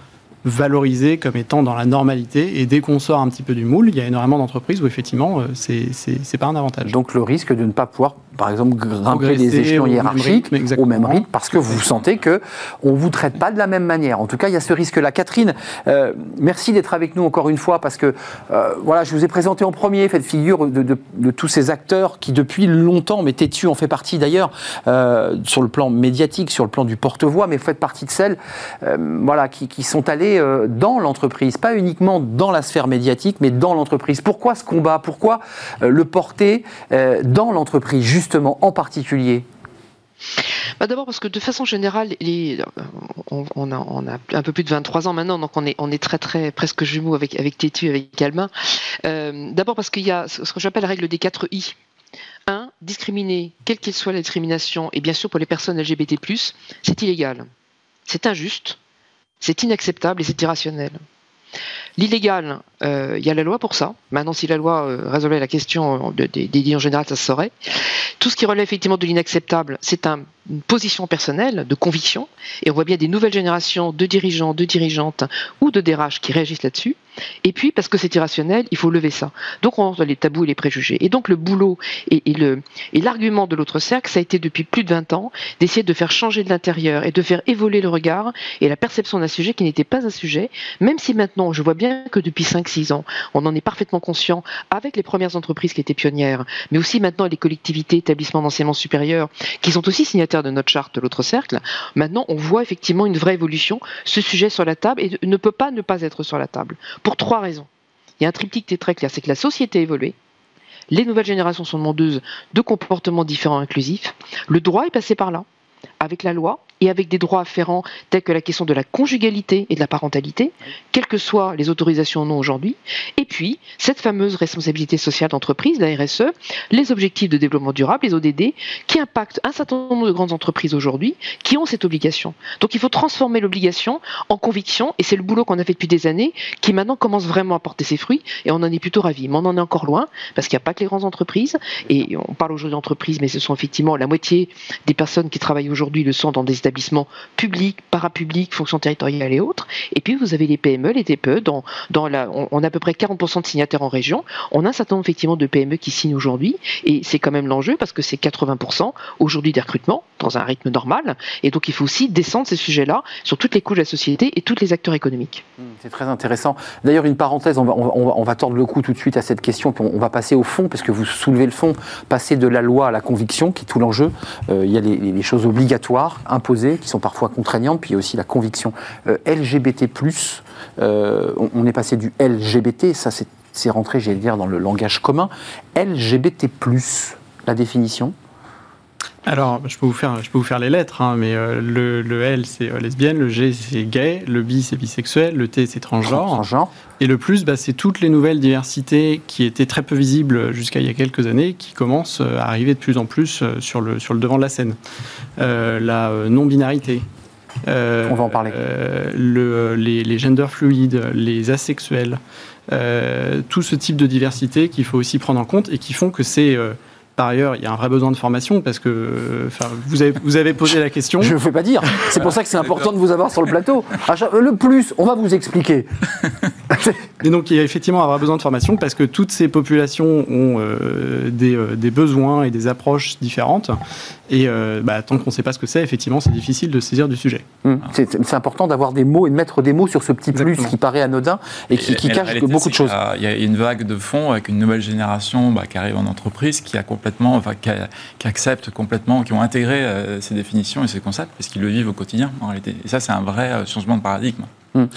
valorisé comme étant dans la normalité. Et dès qu'on sort un petit peu du moule, il y a énormément d'entreprises où effectivement, euh, c'est pas un avantage. Donc le risque de ne pas pouvoir, par exemple, grimper les échelons hiérarchiques au même rythme, parce que vous sentez que on vous traite pas de la même manière. En tout cas, il y a ce risque-là. Catherine, euh, merci d'être avec nous encore une fois, parce que euh, voilà, je vous ai présenté en premier, fait figure de, de, tous ces acteurs qui depuis longtemps, mais Tétu en fait partie d'ailleurs, sur le plan médiatique, sur le plan du porte-voix, mais faites partie de celles, voilà, qui, qui sont allées euh, dans l'entreprise, pas uniquement dans la sphère médiatique, mais dans l'entreprise. Pourquoi ce combat? Pourquoi euh, le porter euh, dans l'entreprise, justement, en particulier bah D'abord parce que de façon générale, on, a, un peu plus de 23 ans maintenant, donc on est, très très presque jumeaux avec, avec Tétu, avec Calmin. D'abord parce qu'il y a ce que j'appelle la règle des 4 I. 1. Discriminer, quelle qu'il soit la discrimination, et bien sûr pour les personnes LGBT, c'est illégal. C'est injuste, c'est inacceptable et c'est irrationnel. L'illégal, euh, il y a la loi pour ça. Maintenant, si la loi euh, résolvait la question des délits en général, ça se saurait. Tout ce qui relève effectivement de l'inacceptable, c'est un une position personnelle, de conviction, et on voit bien des nouvelles générations de dirigeants, de dirigeantes ou de DRH qui réagissent là-dessus. Et puis, parce que c'est irrationnel, il faut lever ça. Donc, on rentre les tabous et les préjugés. Et donc, le boulot et, et l'argument de l'autre cercle, ça a été depuis plus de 20 ans d'essayer de faire changer de l'intérieur et de faire évoluer le regard et la perception d'un sujet qui n'était pas un sujet, même si maintenant, je vois bien que depuis 5-6 ans, on en est parfaitement conscient avec les premières entreprises qui étaient pionnières, mais aussi maintenant les collectivités, établissements d'enseignement supérieur, qui sont aussi signataires de notre charte de l'autre cercle, maintenant on voit effectivement une vraie évolution, ce sujet sur la table et ne peut pas ne pas être sur la table. Pour trois raisons. Il y a un triptyque qui est très clair, c'est que la société a évolué, les nouvelles générations sont demandeuses de comportements différents inclusifs, le droit est passé par là, avec la loi, et avec des droits afférents tels que la question de la conjugalité et de la parentalité, quelles que soient les autorisations ou non aujourd'hui. Et puis, cette fameuse responsabilité sociale d'entreprise, la RSE, les objectifs de développement durable, les ODD, qui impactent un certain nombre de grandes entreprises aujourd'hui qui ont cette obligation. Donc il faut transformer l'obligation en conviction, et c'est le boulot qu'on a fait depuis des années, qui maintenant commence vraiment à porter ses fruits, et on en est plutôt ravis. Mais on en est encore loin, parce qu'il n'y a pas que les grandes entreprises, et on parle aujourd'hui d'entreprises, mais ce sont effectivement la moitié des personnes qui travaillent aujourd'hui le sont dans des établissements établissements publics, parapublics, fonctions territoriales et autres. Et puis vous avez les PME, les TPE. Dans, on, a à peu près 40% de signataires en région. On a un certain nombre effectivement de PME qui signent aujourd'hui. Et c'est quand même l'enjeu parce que c'est 80% aujourd'hui des recrutements dans un rythme normal. Et donc il faut aussi descendre ces sujets-là sur toutes les couches de la société et tous les acteurs économiques. Mmh, c'est très intéressant. D'ailleurs, une parenthèse, on va, tordre le cou tout de suite à cette question, puis on, va passer au fond, parce que vous soulevez le fond, passer de la loi à la conviction, qui est tout l'enjeu. Euh, il y a les, choses obligatoires, imposées, qui sont parfois contraignantes, puis il y a aussi la conviction. Euh, LGBT, euh, on, on, est passé du LGBT, ça c'est rentré, j'allais dire, dans le langage commun. LGBT, la définition alors, je peux vous faire, je peux vous faire les lettres, hein, mais euh, le, le, L c'est euh, lesbienne, le G c'est gay, le B c'est bisexuel, le T c'est transgenre. transgenre. Et le plus, bah, c'est toutes les nouvelles diversités qui étaient très peu visibles jusqu'à il y a quelques années, qui commencent euh, à arriver de plus en plus sur le, sur le devant de la scène. la non-binarité. On va en parler. Le, les, les gender fluides, les asexuels, tout ce type de diversité qu'il faut aussi prendre en compte et qui font que c'est par ailleurs, il y a un vrai besoin de formation parce que vous, avez, vous avez posé la question. Je ne veux pas dire. C'est pour ça que c'est important de vous avoir sur le plateau. Le plus, on va vous expliquer. <laughs> Et donc, il y a effectivement un vrai besoin de formation parce que toutes ces populations ont euh, des, euh, des, besoins et des approches différentes. Et euh, bah, tant qu'on ne sait pas ce que c'est, effectivement, c'est difficile de saisir du sujet. Hum. C'est important d'avoir des mots et de mettre des mots sur ce petit plus qui paraît anodin et qui, cache beaucoup de choses. Il y a une vague de fonds avec une nouvelle génération bah, qui arrive en entreprise, qui a complètement, enfin, qui, accepte complètement, qui ont intégré euh, ces définitions et ces concepts parce qu'ils le vivent au quotidien en réalité. Et ça, c'est un vrai euh, changement de paradigme. Hum.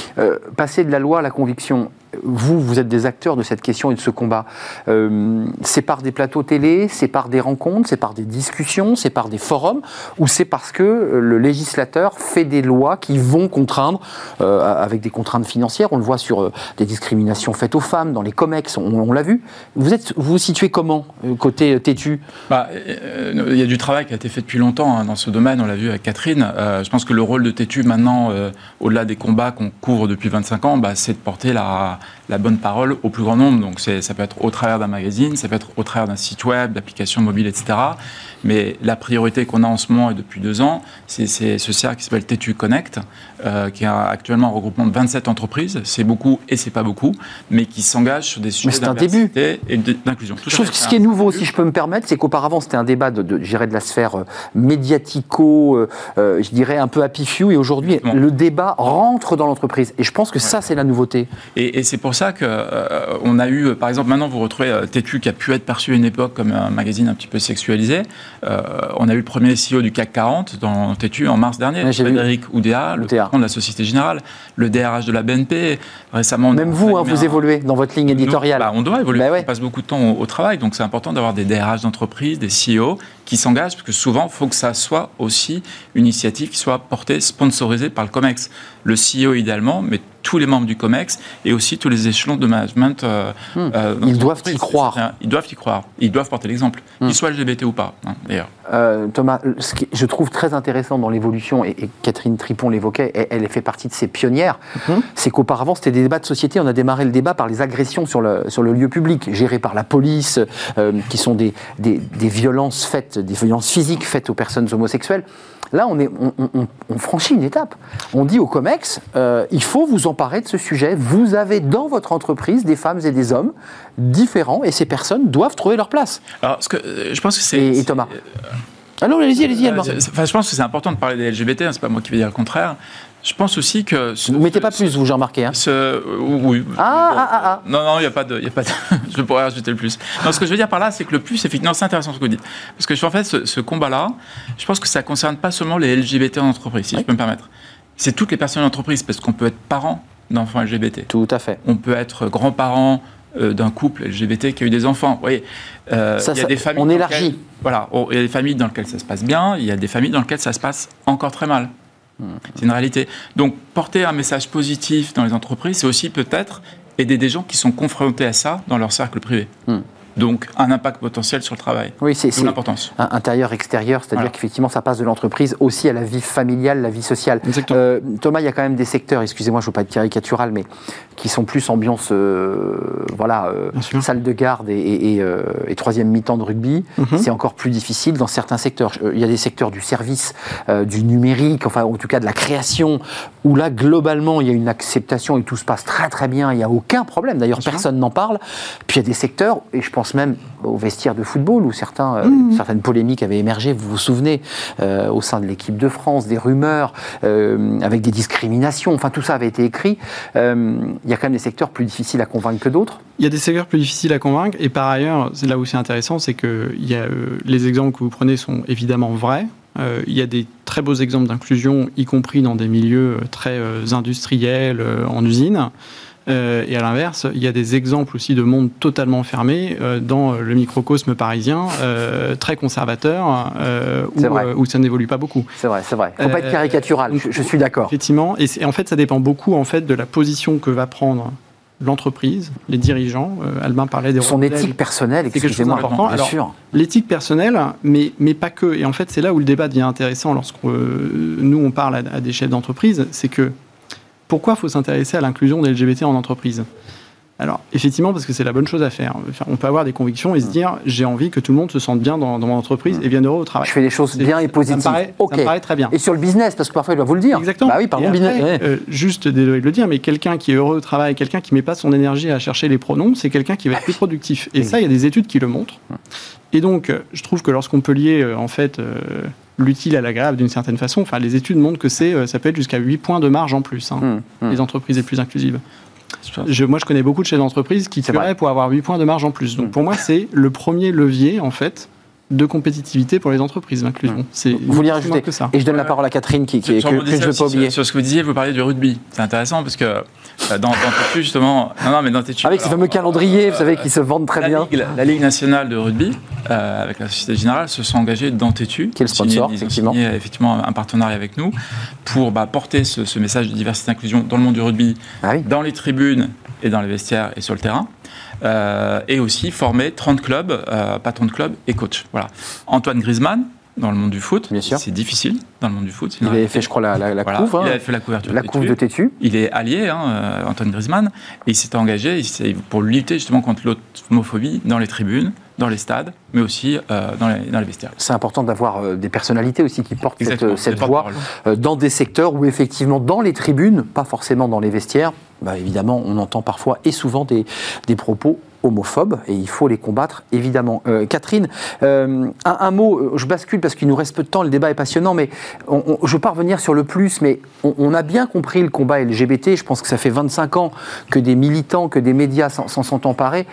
passer de la loi à la conviction, vous, vous êtes des acteurs de cette question et de ce combat. Euh, c'est par des plateaux télé, c'est par des rencontres, c'est par des discussions, c'est par des forums, ou c'est parce que euh, le législateur fait des lois qui vont contraindre, euh, avec des contraintes financières, on le voit sur des discriminations faites aux femmes, dans les COMEX, on, l'a vu. Vous êtes, vous, vous situez comment, côté têtu? Bah, Il y a du travail qui a été fait depuis longtemps hein, dans ce domaine, on l'a vu avec Catherine. je pense que le rôle de têtu maintenant, au-delà des combats qu'on couvre depuis 25 ans, bah, c'est de porter la la, bonne parole au plus grand nombre. Donc ça peut être au travers d'un magazine, ça peut être au travers d'un site web, d'applications mobiles, etc. Mais la priorité qu'on a en ce moment et depuis deux ans, c'est ce cercle qui s'appelle Tétu Connect, euh, qui a actuellement un regroupement de 27 entreprises. C'est beaucoup et c'est pas beaucoup, mais qui s'engagent sur des sujets diversité et d'inclusion. Je trouve que ce qui est nouveau, si je peux me permettre, c'est qu'auparavant c'était un débat de, de, de la sphère euh, médiatico, euh, je dirais un peu happy few, et aujourd'hui le débat rentre dans l'entreprise. Et je pense que ça c'est la nouveauté. Et, c'est pour ça qu'on on a eu, par exemple, maintenant vous retrouvez Tétu qui a pu être perçu à une époque comme un magazine un petit peu sexualisé. On a eu le premier CEO du CAC 40 dans Tétu en mars dernier, Frédéric Oudéa, le patron de la Société Générale, le DRH de la BNP. Récemment, même vous, hein, vous évoluez dans votre ligne éditoriale. Bah, on doit évoluer. Bah on passe beaucoup de temps au, travail, donc c'est important d'avoir des DRH d'entreprise, des CEO qui s'engagent, parce que souvent, il faut que ça soit aussi une initiative qui soit portée, sponsorisée par le COMEX. Le CEO idéalement, mais tous les membres du COMEX et aussi tous les échelons de management. Euh, hmm. euh, ils doivent y croire. Ils doivent y croire. Ils doivent porter l'exemple, hmm. qu'ils soient LGBT ou pas, hein, d'ailleurs. Euh, Thomas, ce que je trouve très intéressant dans l'évolution, et, Catherine Tripon l'évoquait, elle, fait partie de ces pionnières, hmm. c'est qu'auparavant, c'était des débats de société. On a démarré le débat par les agressions sur le, sur le lieu public, gérées par la police, qui sont des, des, des violences faites, des violences physiques faites aux personnes homosexuelles. Là, on, est, on, franchit une étape. On dit au COMEX, euh, il faut vous emparer de ce sujet. Vous avez dans votre entreprise des femmes et des hommes différents, et ces personnes doivent trouver leur place. Alors, ce que, euh, je pense que c'est... Et, Thomas ah non, allez-y, allez-y, euh, enfin, Je pense que c'est important de parler des LGBT, hein, c'est pas moi qui vais dire le contraire. Je pense aussi que. Vous mettez pas plus, vous, j'ai remarqué. Hein. oui. Ah, ah, ah, ah, Non, non, il n'y a pas de. Y a pas de <laughs> je pourrais rajouter le plus. Non, ce que je veux dire par là, c'est que le plus, effectivement, c'est intéressant ce que vous dites. Parce que, en fait, ce, combat-là, je pense que ça ne concerne pas seulement les LGBT en entreprise, si je peux me permettre. C'est toutes les personnes en entreprise, parce qu'on peut être parent d'enfants LGBT. Tout à fait. On peut être grand-parent euh, d'un couple LGBT qui a eu des enfants. Vous voyez, euh, ça, y a des familles on élargit. voilà, il y a des familles dans lesquelles ça se passe bien, il y a des familles dans lesquelles ça se passe encore très mal. C'est une réalité. Donc, porter un message positif dans les entreprises, c'est aussi peut-être aider des gens qui sont confrontés à ça dans leur cercle privé. Hmm. Donc un impact potentiel sur le travail. Oui, c'est l'importance. intérieur-extérieur, c'est-à-dire Voilà. qu'effectivement, ça passe de l'entreprise aussi à la vie familiale, la vie sociale. Exactement. Euh, Thomas, il y a quand même des secteurs, excusez-moi, je ne veux pas être caricatural, mais qui sont plus ambiance, euh, voilà, euh, salle de garde et, et- et, euh, et troisième mi-temps de rugby. Mhm. C'est encore plus difficile dans certains secteurs. Il y a des secteurs du service, du numérique, enfin, en tout cas de la création, où là, globalement, il y a une acceptation et tout se passe très très bien. Il n'y a aucun problème. D'ailleurs, personne n'en parle. Puis il y a des secteurs, et je pense même au vestiaire de football, où certains, euh, Mhm. certaines polémiques avaient émergé, vous vous souvenez, euh, au sein de l'équipe de France, des rumeurs, euh, avec des discriminations, enfin tout ça avait été écrit. Euh, il y a quand même des secteurs plus difficiles à convaincre que d'autres. Il y a des secteurs plus difficiles à convaincre et par ailleurs, c'est là où c'est intéressant, c'est que il y a, les exemples que vous prenez sont évidemment vrais. Il y a des très beaux exemples d'inclusion, y compris dans des milieux très industriels, en usine. Euh, et à l'inverse, il y a des exemples aussi de monde totalement fermé euh, dans le microcosme parisien, euh, très conservateur, où, ça n'évolue pas beaucoup. C'est vrai, c'est vrai. Faut pas être caricatural, donc, je, je suis d'accord. Effectivement, et, en fait, ça dépend beaucoup en fait de la position que va prendre l'entreprise, les dirigeants. Albin parlait des Son éthique personnelle, C'est quelque chose excusez-moi. d'important. Bien sûr. L'éthique personnelle, mais, mais pas que. Et en fait, c'est là où le débat devient intéressant lorsque nous, on parle à, à des chefs d'entreprise, c'est que pourquoi faut s'intéresser à l'inclusion des LGBT en entreprise? Alors, effectivement, parce que c'est la bonne chose à faire. Enfin, On peut avoir des convictions et se dire j'ai envie que tout le monde se sente bien dans, dans mon entreprise et vienne heureux au travail. Je fais des choses bien et ça me positives. paraît- ok. Ça me paraît très bien. Et sur le business, parce que parfois il doit vous le dire. Exactement. Bah oui, pardon, business. euh, juste désolé de le dire, mais quelqu'un qui est heureux au travail, quelqu'un qui met pas son énergie à chercher les pronoms, c'est quelqu'un qui va être plus productif. Et Oui. ça, il y a des études qui le montrent. Et donc, euh, je trouve que lorsqu'on peut lier, euh, en fait, euh, l'utile à l'agréable d'une certaine façon, enfin, les études montrent que c'est, euh, ça peut être jusqu'à 8 points de marge en plus, hein, Hum, hum. les entreprises les plus inclusives. Je, moi, je connais beaucoup de chefs d'entreprise qui tueraient pour avoir 8 points de marge en plus. Donc, Mm. pour moi, c'est le premier levier, en fait, de compétitivité pour les entreprises, l'inclusion. C'est Vous vouliez rajouter que ça. Et je donne la parole à Catherine qui, qui- Je- je que, que rebondissais je ne veux pas sur- oublier. Sur, ce que vous disiez, vous parliez du rugby. C'est intéressant parce que euh, dans, dans Tétu, justement. Non, non, mais dans Tétu. Avec ces alors, fameux calendriers, vous euh, savez, qui se vendent très la bien. Ligue, la Ligue nationale de rugby, euh, avec la Société Générale, se sont engagés dans Tétu. Qui est le Signé- sponsor, ils ont effectivement. signé effectivement un partenariat avec nous pour bah, porter ce, ce message de diversité et inclusion dans le monde du rugby, Ah oui. dans les tribunes et dans les vestiaires et sur le terrain. Euh, et aussi former 30 clubs, euh, patrons de clubs et coachs. Voilà. Antoine Griezmann, dans le monde du foot, Bien sûr. c'est difficile dans le monde du foot. Il une avait fait, je crois, la, la, la Voilà. couve. hein. Il avait fait la couverture La de couve Tétu. de Tétu. Il est allié, hein, euh, Antoine Griezmann, et il s'est engagé il pour lutter justement contre l'homophobie dans les tribunes, dans les stades, mais aussi euh, dans, les, dans les vestiaires. C'est important d'avoir euh, des personnalités aussi qui portent cette, Exactement, cette les voix euh, dans des secteurs où effectivement dans les tribunes, pas forcément dans les vestiaires, bah, évidemment on entend parfois et souvent des, des propos homophobes et il faut les combattre évidemment. Euh, Catherine, euh, un, un mot, je bascule parce qu'il nous reste peu de temps, le débat est passionnant, mais on- on- je ne veux pas revenir sur le plus, mais on, on a bien compris le combat LGBT, je pense que ça fait 25 ans que des militants, que des médias s'en sont emparés.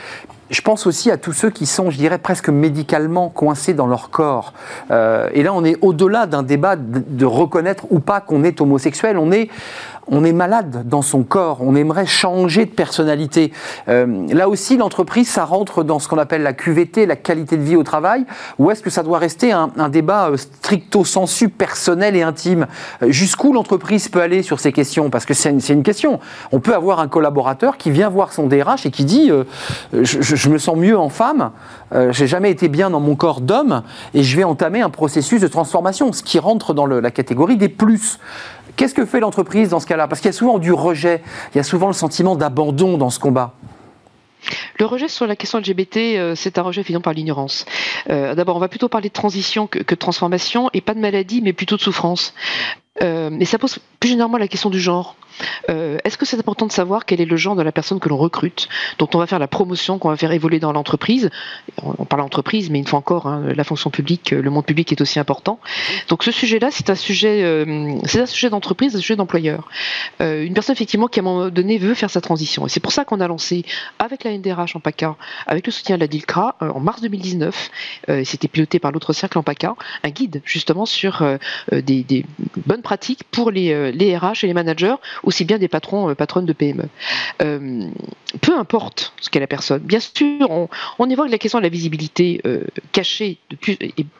Je pense aussi à tous ceux qui sont, je dirais, presque médicalement coincés dans leur corps. Euh, et là, on est au-delà d'un débat de, de reconnaître ou pas qu'on est homosexuel. On est, on est malade dans son corps. On aimerait changer de personnalité. Euh, là aussi, l'entreprise, ça rentre dans ce qu'on appelle la QVT, la qualité de vie au travail. Ou est-ce que ça doit rester un, débat euh, stricto sensu personnel et intime? Euh, Jusqu'où l'entreprise peut aller sur ces questions? Parce que c'est une, question. On peut avoir un collaborateur qui vient voir son DRH et qui dit euh, je, je- me sens mieux en femme, j'ai jamais été bien dans mon corps d'homme et je vais entamer un processus de transformation, ce qui rentre dans le- la catégorie des plus. Qu'est-ce que fait l'entreprise dans ce cas-là? Parce qu'il y a souvent du rejet, il y a souvent le sentiment d'abandon dans ce combat. Le rejet sur la question LGBT, euh, c'est un rejet finalement par l'ignorance. Euh, D'abord, on va plutôt parler de transition que, que de transformation, et pas de maladie, mais plutôt de souffrance. Euh, et ça pose plus généralement la question du genre. Euh, Est-ce que c'est important de savoir quel est le genre de la personne que l'on recrute, dont on va faire la promotion, qu'on va faire évoluer dans l'entreprise? On, parle d'entreprise, mais une fois encore, hein, la fonction publique, euh, le monde public est aussi important. Donc ce sujet-là, c'est un sujet, c'est un sujet d'entreprise, un sujet d'employeur. Une personne effectivement qui à un moment donné veut faire sa transition. Et c'est pour ça qu'on a lancé avec la NDRH en PACA, avec le soutien de la DILCRA, en mars 2019, euh, et c'était piloté par l'autre cercle en PACA, un guide justement sur des bonnes pratiques pour les, les, RH et les managers, aussi bien des patrons, patronnes de PME. peu importe ce qu'est la personne. Bien sûr, on, on évoque la question de la visibilité cachée de plus,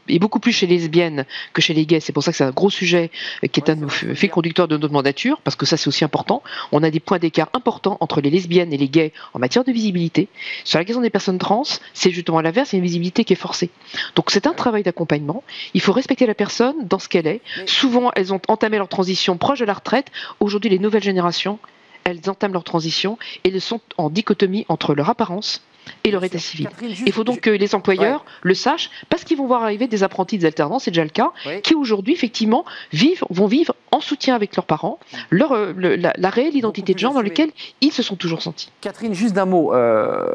et, beaucoup plus chez les lesbiennes que chez les gays. C'est pour ça que c'est un gros sujet qui est un de nos fils conducteurs de notre mandature, parce que ça c'est aussi important. On a des points d'écart importants entre les lesbiennes et les gays en matière de visibilité. Sur la question des personnes trans, c'est justement à l'inverse, a une visibilité qui est forcée. Donc c'est un travail d'accompagnement. Il faut respecter la personne dans ce qu'elle est. Souvent, elles ont entamé leur transition proche de la retraite. Aujourd'hui, les nouvelles générations, elles entament leur transition et elles sont en dichotomie entre leur apparence et leur état civil. Il faut donc que les employeurs le sachent, parce qu'ils vont voir arriver des apprentis des alternants, c'est déjà le cas, qui aujourd'hui, effectivement, vivent, vont vivre en soutien avec leurs parents, leur, euh, la, réelle identité de genre dans laquelle ils se sont toujours sentis. Catherine, juste d'un mot, euh,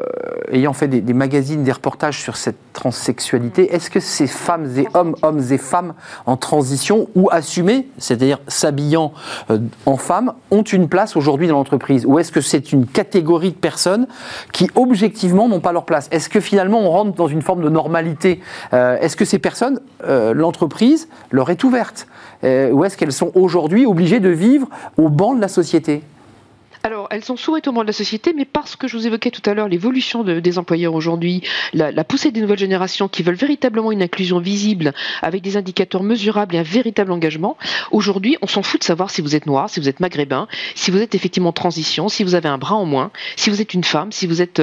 ayant fait des, magazines, des reportages sur cette transsexualité, est-ce que ces femmes et hommes, hommes et femmes en transition ou assumés, c'est-à-dire s'habillant euh, en femmes, ont une place aujourd'hui dans l'entreprise? Ou est-ce que c'est une catégorie de personnes qui, objectivement, n'ont pas leur place. Est-ce que finalement on rentre dans une forme de normalité euh, Est-ce que ces personnes, euh, l'entreprise leur est ouverte euh, Ou est-ce qu'elles sont aujourd'hui obligées de vivre au banc de la société? Alors, elles sont sous de la société, mais parce que je vous évoquais tout à l'heure l'évolution des employeurs aujourd'hui, la, poussée des nouvelles générations qui veulent véritablement une inclusion visible avec des indicateurs mesurables et un véritable engagement, aujourd'hui, on s'en fout de savoir si vous êtes noir, si vous êtes maghrébin, si vous êtes effectivement en transition, si vous avez un bras en moins, si vous êtes une femme, si vous êtes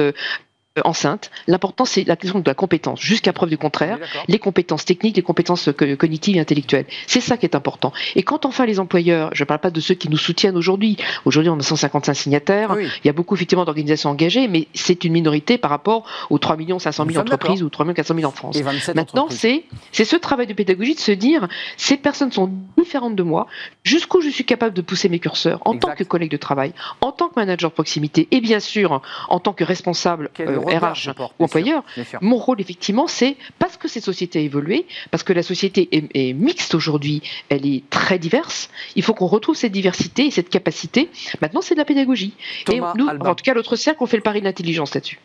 enceinte. L'important, c'est la question de la compétence. Jusqu'à preuve du contraire, les compétences techniques, les compétences cognitives et intellectuelles. C'est ça qui est important. Et quand enfin les employeurs, je ne parle pas de ceux qui nous soutiennent aujourd'hui. Aujourd'hui, on a 155 signataires. Il y a beaucoup effectivement d'organisations engagées, mais c'est une minorité par rapport aux 3 500 000 entreprises ou 3 400 000 en France. Maintenant, c'est ce travail de pédagogie de se dire ces personnes sont différentes de moi. Jusqu'où je suis capable de pousser mes curseurs en tant que collègue de travail, en tant que manager de proximité et bien sûr en tant que responsable RH ou employeur. Mon rôle, effectivement, c'est parce que cette société a évolué, parce que la société est, mixte aujourd'hui, elle est très diverse. Il faut qu'on retrouve cette diversité et cette capacité. Maintenant, c'est de la pédagogie. et nous, en tout cas, l'autre cercle, on fait le pari de l'intelligence là-dessus.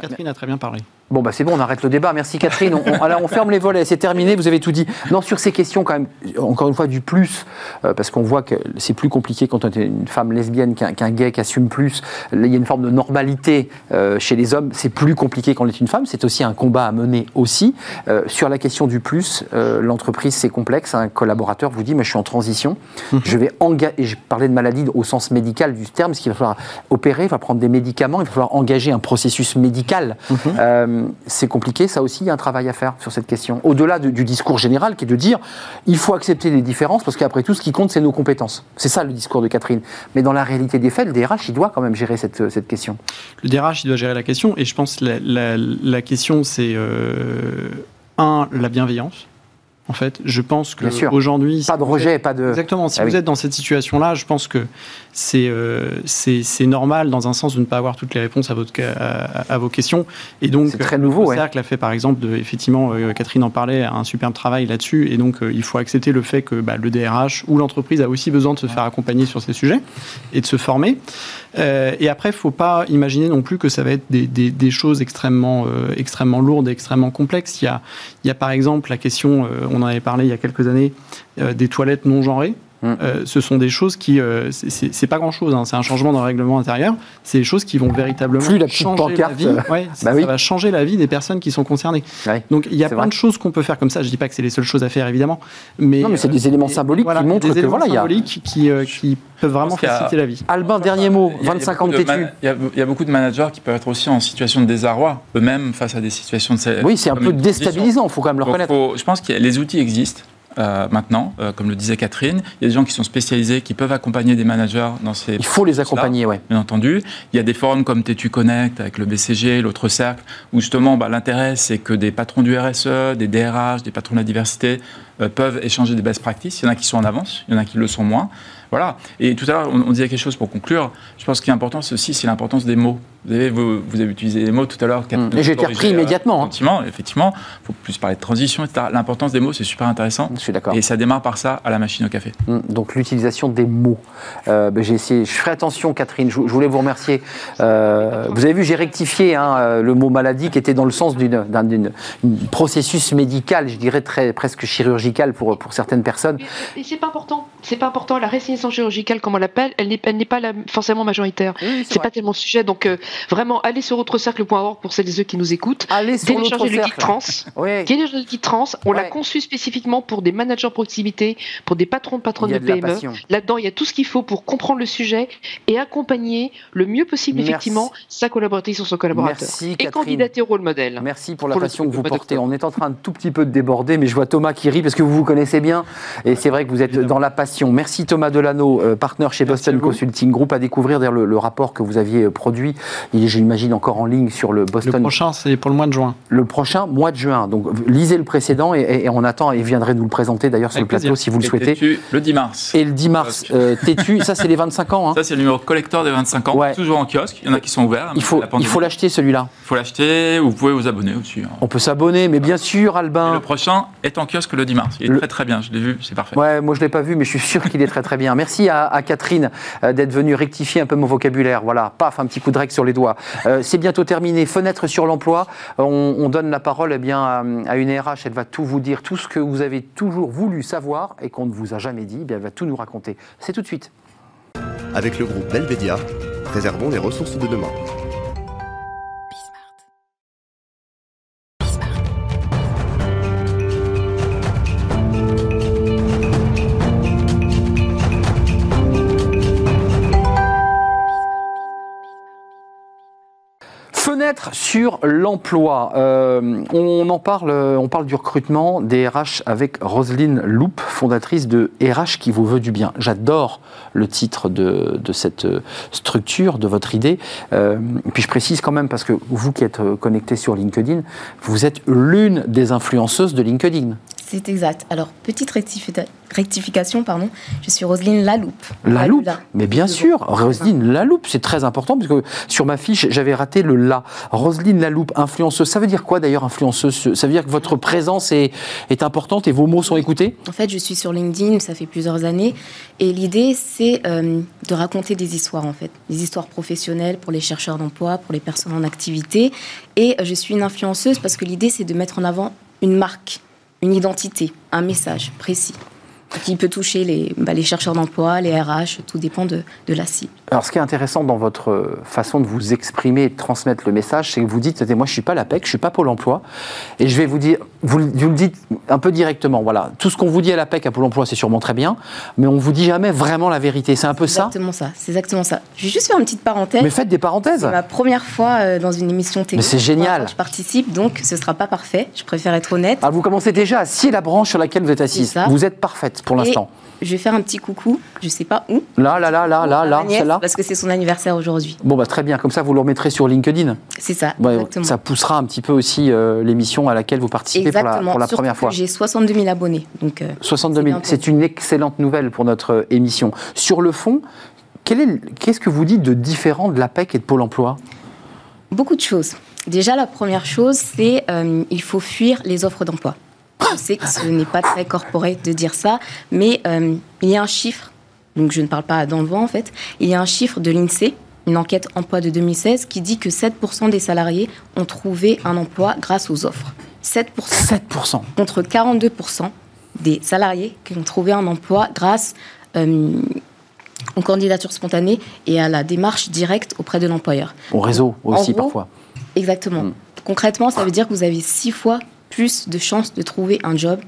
Catherine a très bien parlé. Bon, bah c'est bon, on arrête le débat. Merci Catherine. On, alors, on ferme les volets, c'est terminé, vous avez tout dit. Non, sur ces questions, quand même, encore une fois, du plus, euh, parce qu'on voit que c'est plus compliqué quand on est une femme lesbienne qu'un gay qui assume plus. Il y a une forme de normalité euh, chez les hommes. C'est plus compliqué quand on est une femme. C'est aussi un combat à mener aussi. Euh, sur la question du plus, l'entreprise, c'est complexe. Un collaborateur vous dit, mais je suis en transition. Mhm. Je vais engager, et je parlais de maladie au sens médical du terme, parce qu'il va falloir opérer, il va prendre des médicaments, il va falloir engager un processus médical. Mhm. C'est compliqué, ça aussi, il y a un travail à faire sur cette question. Au-delà du discours général qui est de dire il faut accepter les différences parce qu'après tout, ce qui compte, c'est nos compétences. C'est ça le discours de Catherine. Mais dans la réalité des faits, le DRH, il doit quand même gérer cette, cette question. Le DRH, il doit gérer la question et je pense que la, la, question, c'est euh, un, la bienveillance en fait. Je pense que aujourd'hui, pas de rejet, pas de exactement. Si ah vous êtes dans cette situation-là, je pense que c'est euh, c'est normal dans un sens de ne pas avoir toutes les réponses à votre à, vos questions. Et donc c'est très nouveau. Le cercle a fait par exemple, de, effectivement, euh, Catherine en parlait, un superbe travail là-dessus. Et donc euh, il faut accepter le fait que bah, le DRH ou l'entreprise a aussi besoin de se faire accompagner sur ces sujets et de se former. Et après, il faut pas imaginer non plus que ça va être des, des, des choses extrêmement extrêmement lourdes, et extrêmement complexes. Il y a il y a par exemple la question on en avait parlé il y a quelques années, euh, des toilettes non genrées. Mm. Euh, ce sont des choses qui, euh, c'est pas grand chose, hein. c'est un changement dans le règlement intérieur, c'est des choses qui vont véritablement changer la vie. Ouais, <laughs> bah ça, va changer la vie des personnes qui sont concernées. Donc il y a plein de choses qu'on peut faire comme ça. Je dis pas que c'est les seules choses à faire évidemment, mais, non, mais c'est des éléments symboliques qui montrent des que voilà, il y a qui, qui peuvent vraiment faciliter la vie. Albin, dernier mot, 25 ans de têtu. Il y, a beaucoup de managers qui peuvent être aussi en situation de désarroi eux-mêmes face à des situations de. Oui, c'est un peu déstabilisant. Il faut quand même le reconnaître. je pense que les outils existent. Euh, maintenant, euh, comme le disait Catherine. Il y a des gens qui sont spécialisés, qui peuvent accompagner des managers dans ces. Il faut les accompagner, oui. Bien entendu. Il y a des forums comme Tétu Connect avec le BCG, l'autre cercle, où justement bah, l'intérêt c'est que des patrons du RSE, des DRH, des patrons de la diversité euh, peuvent échanger des best practices. Il y en a qui sont en avance, il y en a qui le sont moins. Voilà. Et tout à l'heure, on, disait quelque chose pour conclure. Je pense qu'il est important aussi, c'est l'importance des mots. Vous avez, vous, vous avez utilisé les mots tout à l'heure. Mm. Et j'ai été repris immédiatement. hein. Effectivement. Il faut plus parler de transition, etc. L'importance des mots, c'est super intéressant. Je suis d'accord. Et ça démarre par ça à la machine au café. Mm, Donc l'utilisation des mots. Euh, ben, j'ai essayé. Je ferai attention, Catherine. Je, je voulais vous remercier. Euh, vous avez vu, j'ai rectifié hein, euh, le mot maladie qui était dans le sens d'une d'un d'une- une processus médical, je dirais très presque chirurgical pour pour certaines personnes. Et c'est pas important. C'est pas important. La résignation chirurgicale, comme on l'appelle, elle n'est elle n'est pas la- forcément majoritaire. C'est pas tellement le sujet. Donc, euh, vraiment, allez sur autre-cercle.org pour celles et ceux qui nous écoutent. Allez sur Téléchargez le guide cercle. trans. Oui. Téléchargez le guide trans. On l'a conçu spécifiquement pour des managers proximité, pour des patrons de patrons de PME. Là-dedans, il y a tout ce qu'il faut pour comprendre le sujet et accompagner le mieux possible, Merci. effectivement, sa collaboratrice ou son collaborateur. Merci, et Catherine. candidater au rôle modèle. Merci pour la Pour passion que vous portez. On est en train de tout petit peu de déborder, mais je vois Thomas qui rit parce que vous vous connaissez bien. Et c'est vrai que vous êtes dans la passion. Merci Thomas Delano, euh, partenaire chez Merci Boston. Consulting Group, à découvrir d'ailleurs le, le rapport que vous aviez euh, produit. Il est, j'imagine, encore en ligne sur le Le Boston. prochain, c'est pour le mois de juin. le prochain mois de juin. Donc lisez le précédent et, et- et on attend et viendrez nous le présenter d'ailleurs sur Avec le plateau plaisir. si vous le Et souhaitez. Tétu, le 10 mars. Et le 10 mars, euh, Tétu, ça c'est les 25 ans. hein. Ça, c'est le numéro collector des 25 ans. Ouais. Toujours en kiosque. Il y en a qui sont ouverts. Il faut, La il faut l'acheter celui-là. Il faut l'acheter. Vous pouvez vous abonner aussi. hein. On peut s'abonner, mais bien sûr, Et Albin. le prochain est en kiosque le 10 mars. Il est Le- très très bien. Je l'ai vu. C'est parfait. Ouais, moi je l'ai pas vu, mais je suis sûr qu'il est très très bien. Merci à, à Catherine euh, d'être venue rectifier un peu mon vocabulaire. Voilà, paf, un petit coup de règle sur les doigts. Euh, c'est bientôt terminé. Fenêtre sur l'emploi. On, on donne la parole eh à, une RH. Elle va tout vous dire, tout ce que vous avez toujours voulu savoir et qu'on ne vous a jamais dit. eh elle va tout nous raconter. C'est tout de suite. Avec le groupe Belvedia, préservons les ressources de demain. Sur l'emploi. Euh, on en parle, euh, on parle du recrutement des RH avec Roselyne Loup, fondatrice de RH qui vous veut du bien. J'adore le titre de, cette euh, structure, de votre idée. Et puis je précise quand même, parce que vous qui êtes connecté sur LinkedIn, vous êtes l'une des influenceuses de LinkedIn. C'est exact. Alors, petite rectifi- rectification, pardon. Je suis Roselyne Laloupe. La loupe, Là. mais bien sûr, Roselyne la loupe, c'est très important parce que sur ma fiche j'avais raté le la. Roselyne la loupe, influenceuse. Ça veut dire quoi d'ailleurs influenceuse? Ça veut dire que votre présence est, est importante et vos mots sont écoutés? En fait, je suis sur LinkedIn, ça fait plusieurs années. Et l'idée, c'est euh, de raconter des histoires, en fait. Des histoires professionnelles pour les chercheurs d'emploi, pour les personnes en activité. Et je suis une influenceuse parce que l'idée, c'est de mettre en avant une marque, une identité, un message précis qui peut toucher les, bah, chercheurs d'emploi, les RH, tout dépend de la cible. Alors, ce qui est intéressant dans votre façon de vous exprimer et de transmettre le message, c'est que vous dites Moi, je ne suis pas l'APEC, je ne suis pas Pôle emploi. Et je vais vous dire, vous, le- vous le dites un peu directement. Voilà, tout ce qu'on vous dit à l'APEC, à Pôle emploi, c'est sûrement très bien, mais on ne vous dit jamais vraiment la vérité. C'est un peu ça? Exactement ça, c'est exactement ça. Je vais juste faire une petite parenthèse. Mais faites des parenthèses. C'est ma première fois euh, dans une émission télé. Mais c'est génial. Je participe, donc ce sera pas parfait. Je préfère être honnête. Ah, vous commencez déjà à scier la branche sur laquelle vous êtes assise. Vous êtes parfaite pour l'instant. Je vais faire un petit coucou. Je sais pas où. Là, là, là, là, là, là, celle-là. Parce que c'est son anniversaire aujourd'hui. Bon, bah, très bien. Comme ça, vous le remettrez sur LinkedIn. C'est ça. Ouais, exactement. ça poussera un petit peu aussi euh, l'émission à laquelle vous participez pour la, pour la première fois. J'ai 62 000 abonnés. Donc, euh, 62 c'est 000, bien c'est une excellente nouvelle pour notre euh, émission. Sur le fond, qu'est-ce que vous dites de différent de l'APEC et de Pôle emploi? Beaucoup de choses. Déjà, la première chose, c'est euh, il faut fuir les offres d'emploi. Je sais que ce n'est pas très corporate de dire ça, mais euh, il y a un chiffre, donc je ne parle pas dans le vent en fait, il y a un chiffre de l'INSEE, une enquête emploi de 2016, qui dit que 7% des salariés ont trouvé un emploi grâce aux offres. 7% 7%. contre 42% des salariés qui ont trouvé un emploi grâce euh, aux candidatures spontanées et à la démarche directe auprès de l'employeur. Au réseau aussi gros, parfois. Exactement. Mm. Concrètement, ça veut dire que vous avez six fois plus de chances de trouver un job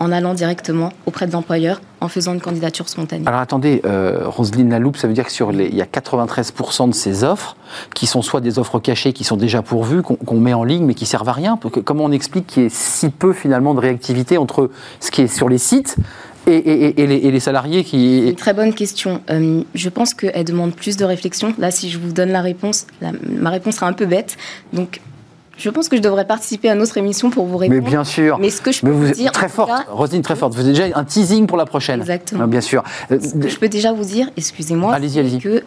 en allant directement auprès de l'employeur en faisant une candidature spontanée. Alors attendez, euh, Roselyne Laloupe, ça veut dire que sur les, il y a 93% de ces offres qui sont soit des offres cachées qui sont déjà pourvues, qu'on met en ligne mais qui servent à rien. Comment on explique qu'il y ait si peu finalement de réactivité entre ce qui est sur les sites et, et- et- et les, et les salariés Une qui... très bonne question. Euh, je pense qu'elle demande plus de réflexion. Là, si je vous donne la réponse, la- ma réponse sera un peu bête. Donc, je pense que je devrais participer à notre émission pour vous Mais répondre. bien sûr. Mais ce que je peux Mais vous dire, très forte, cas, Roselyne, très forte. Vous avez déjà un teasing pour la prochaine. Exactement. Ah, bien sûr. Euh, je peux déjà vous dire, excusez-moi, Allez-y, allez-y. que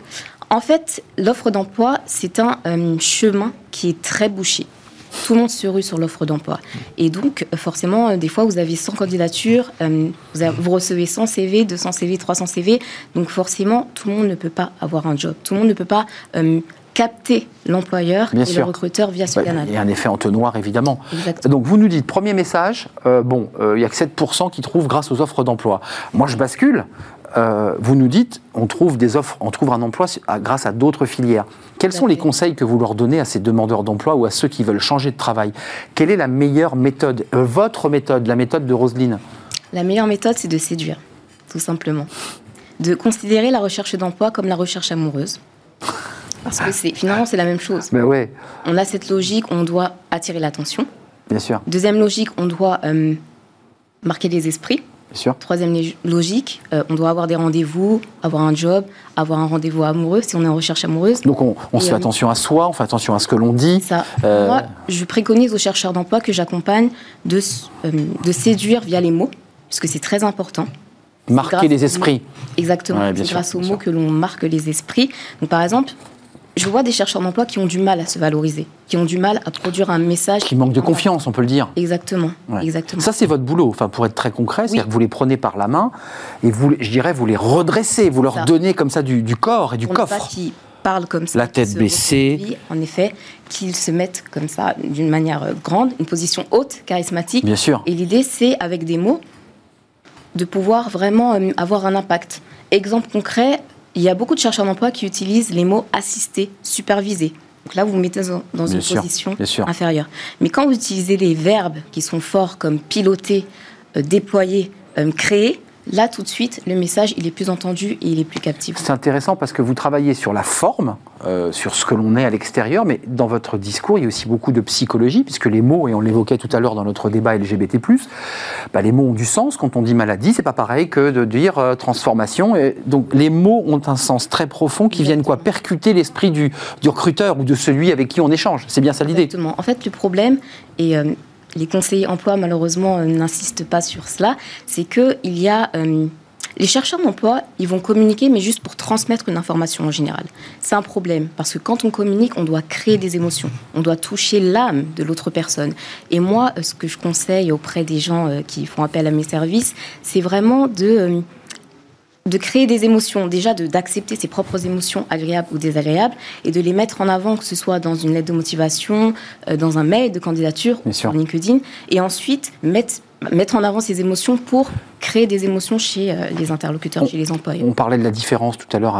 En fait, l'offre d'emploi, c'est un euh, chemin qui est très bouché. Tout le monde se rue sur l'offre d'emploi. Et donc, euh, forcément, euh, des fois, vous avez 100 candidatures, vous, avez- vous recevez 100 CV, 200 CV, 300 CV. Donc, forcément, tout le monde ne peut pas avoir un job. Tout le monde ne peut pas capter l'employeur et sûr. le recruteur via ce Ouais, canal. Il y a un effet entonnoir, évidemment. Exactement. Donc vous nous dites, premier message, euh, bon, euh, il y a que 7% qui trouvent grâce aux offres d'emploi. Moi, je bascule. euh, vous nous dites, on trouve des offres, on trouve un emploi grâce à d'autres filières. Quels sont les conseils que vous leur donnez à ces demandeurs d'emploi ou à ceux qui veulent changer de travail? Quelle est la meilleure méthode Euh, Votre méthode, la méthode de Roselyne? La meilleure méthode, c'est de séduire, tout simplement. De considérer la recherche d'emploi comme la recherche amoureuse. Parce que c'est, finalement, c'est la même chose. Ouais, On a cette logique, on doit attirer l'attention. bien sûr, Deuxième logique, on doit euh, marquer les esprits. bien sûr. Troisième logique, euh, on doit avoir des rendez-vous, avoir un job, avoir un rendez-vous amoureux si on est en recherche amoureuse. Donc on, se fait euh, attention à soi, on fait attention à ce que l'on dit. Ça, Moi, je préconise aux chercheurs d'emploi que j'accompagne de, séduire via les mots, parce que c'est très important. Marquer les esprits. Exactement. Ouais, c'est sûr, grâce aux mots sûr. que l'on marque les esprits. Donc, par exemple, je vois des chercheurs d'emploi qui ont du mal à se valoriser, qui ont du mal à produire un message. Qui manque de confiance, on peut le dire. Exactement. Ouais. Exactement. Ça, c'est votre boulot. Enfin, pour être très concret, c'est-à-dire que vous les prenez par la main et vous, je dirais, vous les redressez, vous leur Ça. donnez comme ça du, du corps et du pas coffre. qu'ils parlent comme ça. La tête baissée. En effet, qu'ils se mettent comme ça d'une manière euh, grande, une position haute, charismatique. Bien sûr. Et l'idée, c'est avec des mots de pouvoir vraiment euh, avoir un impact. Exemple concret, il y a beaucoup de chercheurs d'emploi qui utilisent les mots assistés, supervisés. Donc là, vous vous mettez dans, une sûr, position inférieure. Mais quand vous utilisez les verbes qui sont forts comme piloter, euh, déployer, euh, créer, là, tout de suite, le message, il est plus entendu et il est plus captif. C'est intéressant parce que vous travaillez sur la forme, euh, sur ce que l'on est à l'extérieur, mais dans votre discours, il y a aussi beaucoup de psychologie, puisque les mots, et on l'évoquait tout à l'heure dans notre débat LGBT+, bah, les mots ont du sens. Quand on dit maladie, c'est pas pareil que de dire euh, transformation. Et donc les mots ont un sens très profond qui viennent quoi percuter l'esprit du, du recruteur ou de celui avec qui on échange. C'est bien ça l'idée. Exactement. En fait, le problème, et euh, les conseillers emploi, malheureusement, euh, n'insistent pas sur cela, c'est qu'il y a. euh, les chercheurs d'emploi, ils vont communiquer, mais juste pour transmettre une information en général. C'est un problème, parce que quand on communique, on doit créer des émotions. On doit toucher l'âme de l'autre personne. Et moi, euh, ce que je conseille auprès des gens qui font appel à mes services, c'est vraiment de. De créer des émotions, déjà de- d'accepter ses propres émotions agréables ou désagréables et de les mettre en avant, que ce soit dans une lettre de motivation, euh, dans un mail de candidature Bien sur LinkedIn, et ensuite mettre, mettre en avant ces émotions pour créer des émotions chez euh, les interlocuteurs, chez les employeurs. On parlait de la différence tout à l'heure.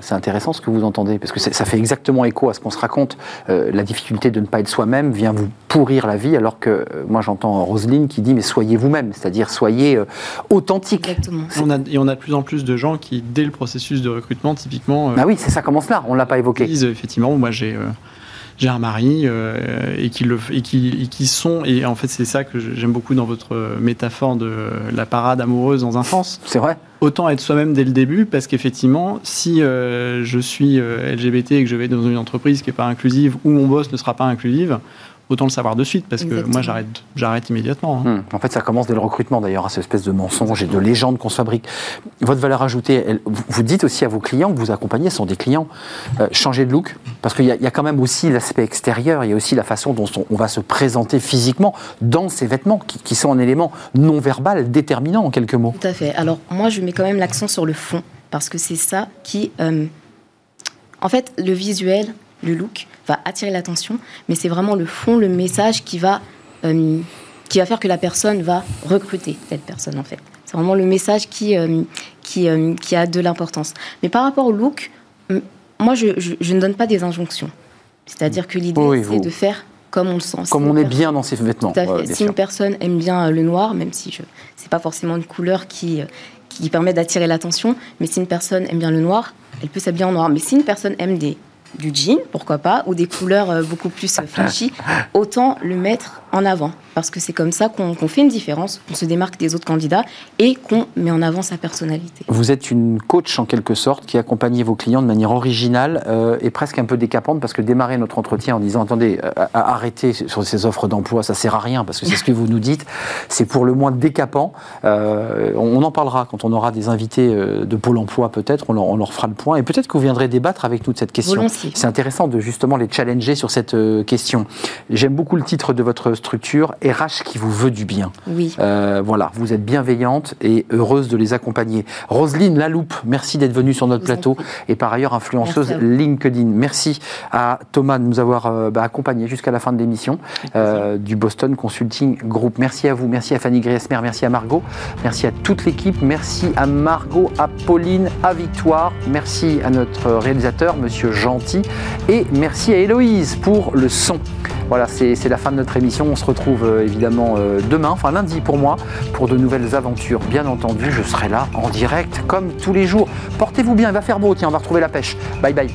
C'est intéressant ce que vous entendez, parce que ça fait exactement écho à ce qu'on se raconte. Euh, la difficulté de ne pas être soi-même vient vous pourrir la vie, alors que euh, moi j'entends Roselyne qui dit mais soyez vous-même, c'est-à-dire soyez euh, authentique. Exactement. On a, et on a de plus en plus de gens qui, dès le processus de recrutement, typiquement, euh, Bah oui, c'est ça commence là, on l'a pas évoqué. disent effectivement, moi j'ai euh, j'ai un mari euh, et qui le et qui, et qui sont et en fait c'est ça que j'aime beaucoup dans votre euh, métaphore de euh, la parade amoureuse dans un sens. C'est vrai Autant être soi-même dès le début parce qu'effectivement, si euh, je suis euh, LGBT et que je vais dans une entreprise qui n'est pas inclusive ou mon boss ne sera pas inclusive, autant le savoir de suite parce que Exactement. moi j'arrête j'arrête immédiatement. hein. Hum, En fait, ça commence dès le recrutement d'ailleurs, à cette espèce de mensonge et de légende qu'on se fabrique. Votre valeur ajoutée, elle- vous dites aussi à vos clients que vous accompagnez, ce sont des clients, euh, changer de look, parce qu'il y, a- il y a quand même aussi l'aspect extérieur, il y a aussi la façon dont on, on va se présenter physiquement dans ces vêtements, qui, qui sont un élément non verbal déterminant en quelques mots. Tout à fait. Alors moi, je mets quand même l'accent sur le fond, parce que c'est ça qui... euh, En fait, le visuel, le look, va attirer l'attention, mais c'est vraiment le fond, le message qui va, euh, qui va faire que la personne va recruter telle personne, en fait. C'est vraiment le message qui, euh, qui, euh, qui a de l'importance. Mais par rapport au look, moi, je, je- je ne donne pas des injonctions. C'est-à-dire que l'idée, Oui, c'est de faire comme on le sent. Comme on est personne- bien dans ces vêtements. tout à fait. Ouais, bien si sûr. une personne aime bien le noir, même si je c'est pas forcément une couleur qui, qui permet d'attirer l'attention, mais si une personne aime bien le noir, elle peut s'habiller en noir. Mais si une personne aime des, du jean, pourquoi pas, ou des couleurs euh, beaucoup plus euh, flashy, <laughs> autant le mettre en avant, parce que c'est comme ça qu'on fait une différence, qu'on se démarque des autres candidats et qu'on met en avant sa personnalité. Vous êtes une coach en quelque sorte qui accompagne vos clients de manière originale euh, et presque un peu décapante parce que démarrer notre entretien en disant attendez, euh, euh, arrêtez sur ces offres d'emploi, ça sert à rien parce que c'est ce que vous nous dites, c'est pour le moins décapant. Euh, on, en parlera quand on aura des invités de Pôle emploi peut-être, on leur, on leur fera le point et peut-être que vous viendrez débattre avec nous de cette question. C'est intéressant de justement les challenger sur cette question. J'aime beaucoup le titre de votre structure, RH qui vous veut du bien. Oui. Euh, voilà, vous êtes bienveillante et heureuse de les accompagner. Roselyne Laloupe, merci d'être venue sur notre vous plateau et par ailleurs influenceuse Merci. LinkedIn. Merci à Thomas de nous avoir euh, bah, accompagnés jusqu'à la fin de l'émission euh, du Boston Consulting Group. Merci à vous, merci à Fanny Griesmer, merci à Margot, merci à toute l'équipe, merci à Margot, à Pauline, à Victoire, merci à notre réalisateur, Monsieur Gentil, et merci à Héloïse pour le son. Voilà, c'est la fin de notre émission. On se retrouve euh, évidemment euh, demain, enfin lundi pour moi, pour de nouvelles aventures. Bien entendu, je serai là en direct comme tous les jours. Portez-vous bien, il va faire beau, tiens, on va retrouver la pêche. Bye bye.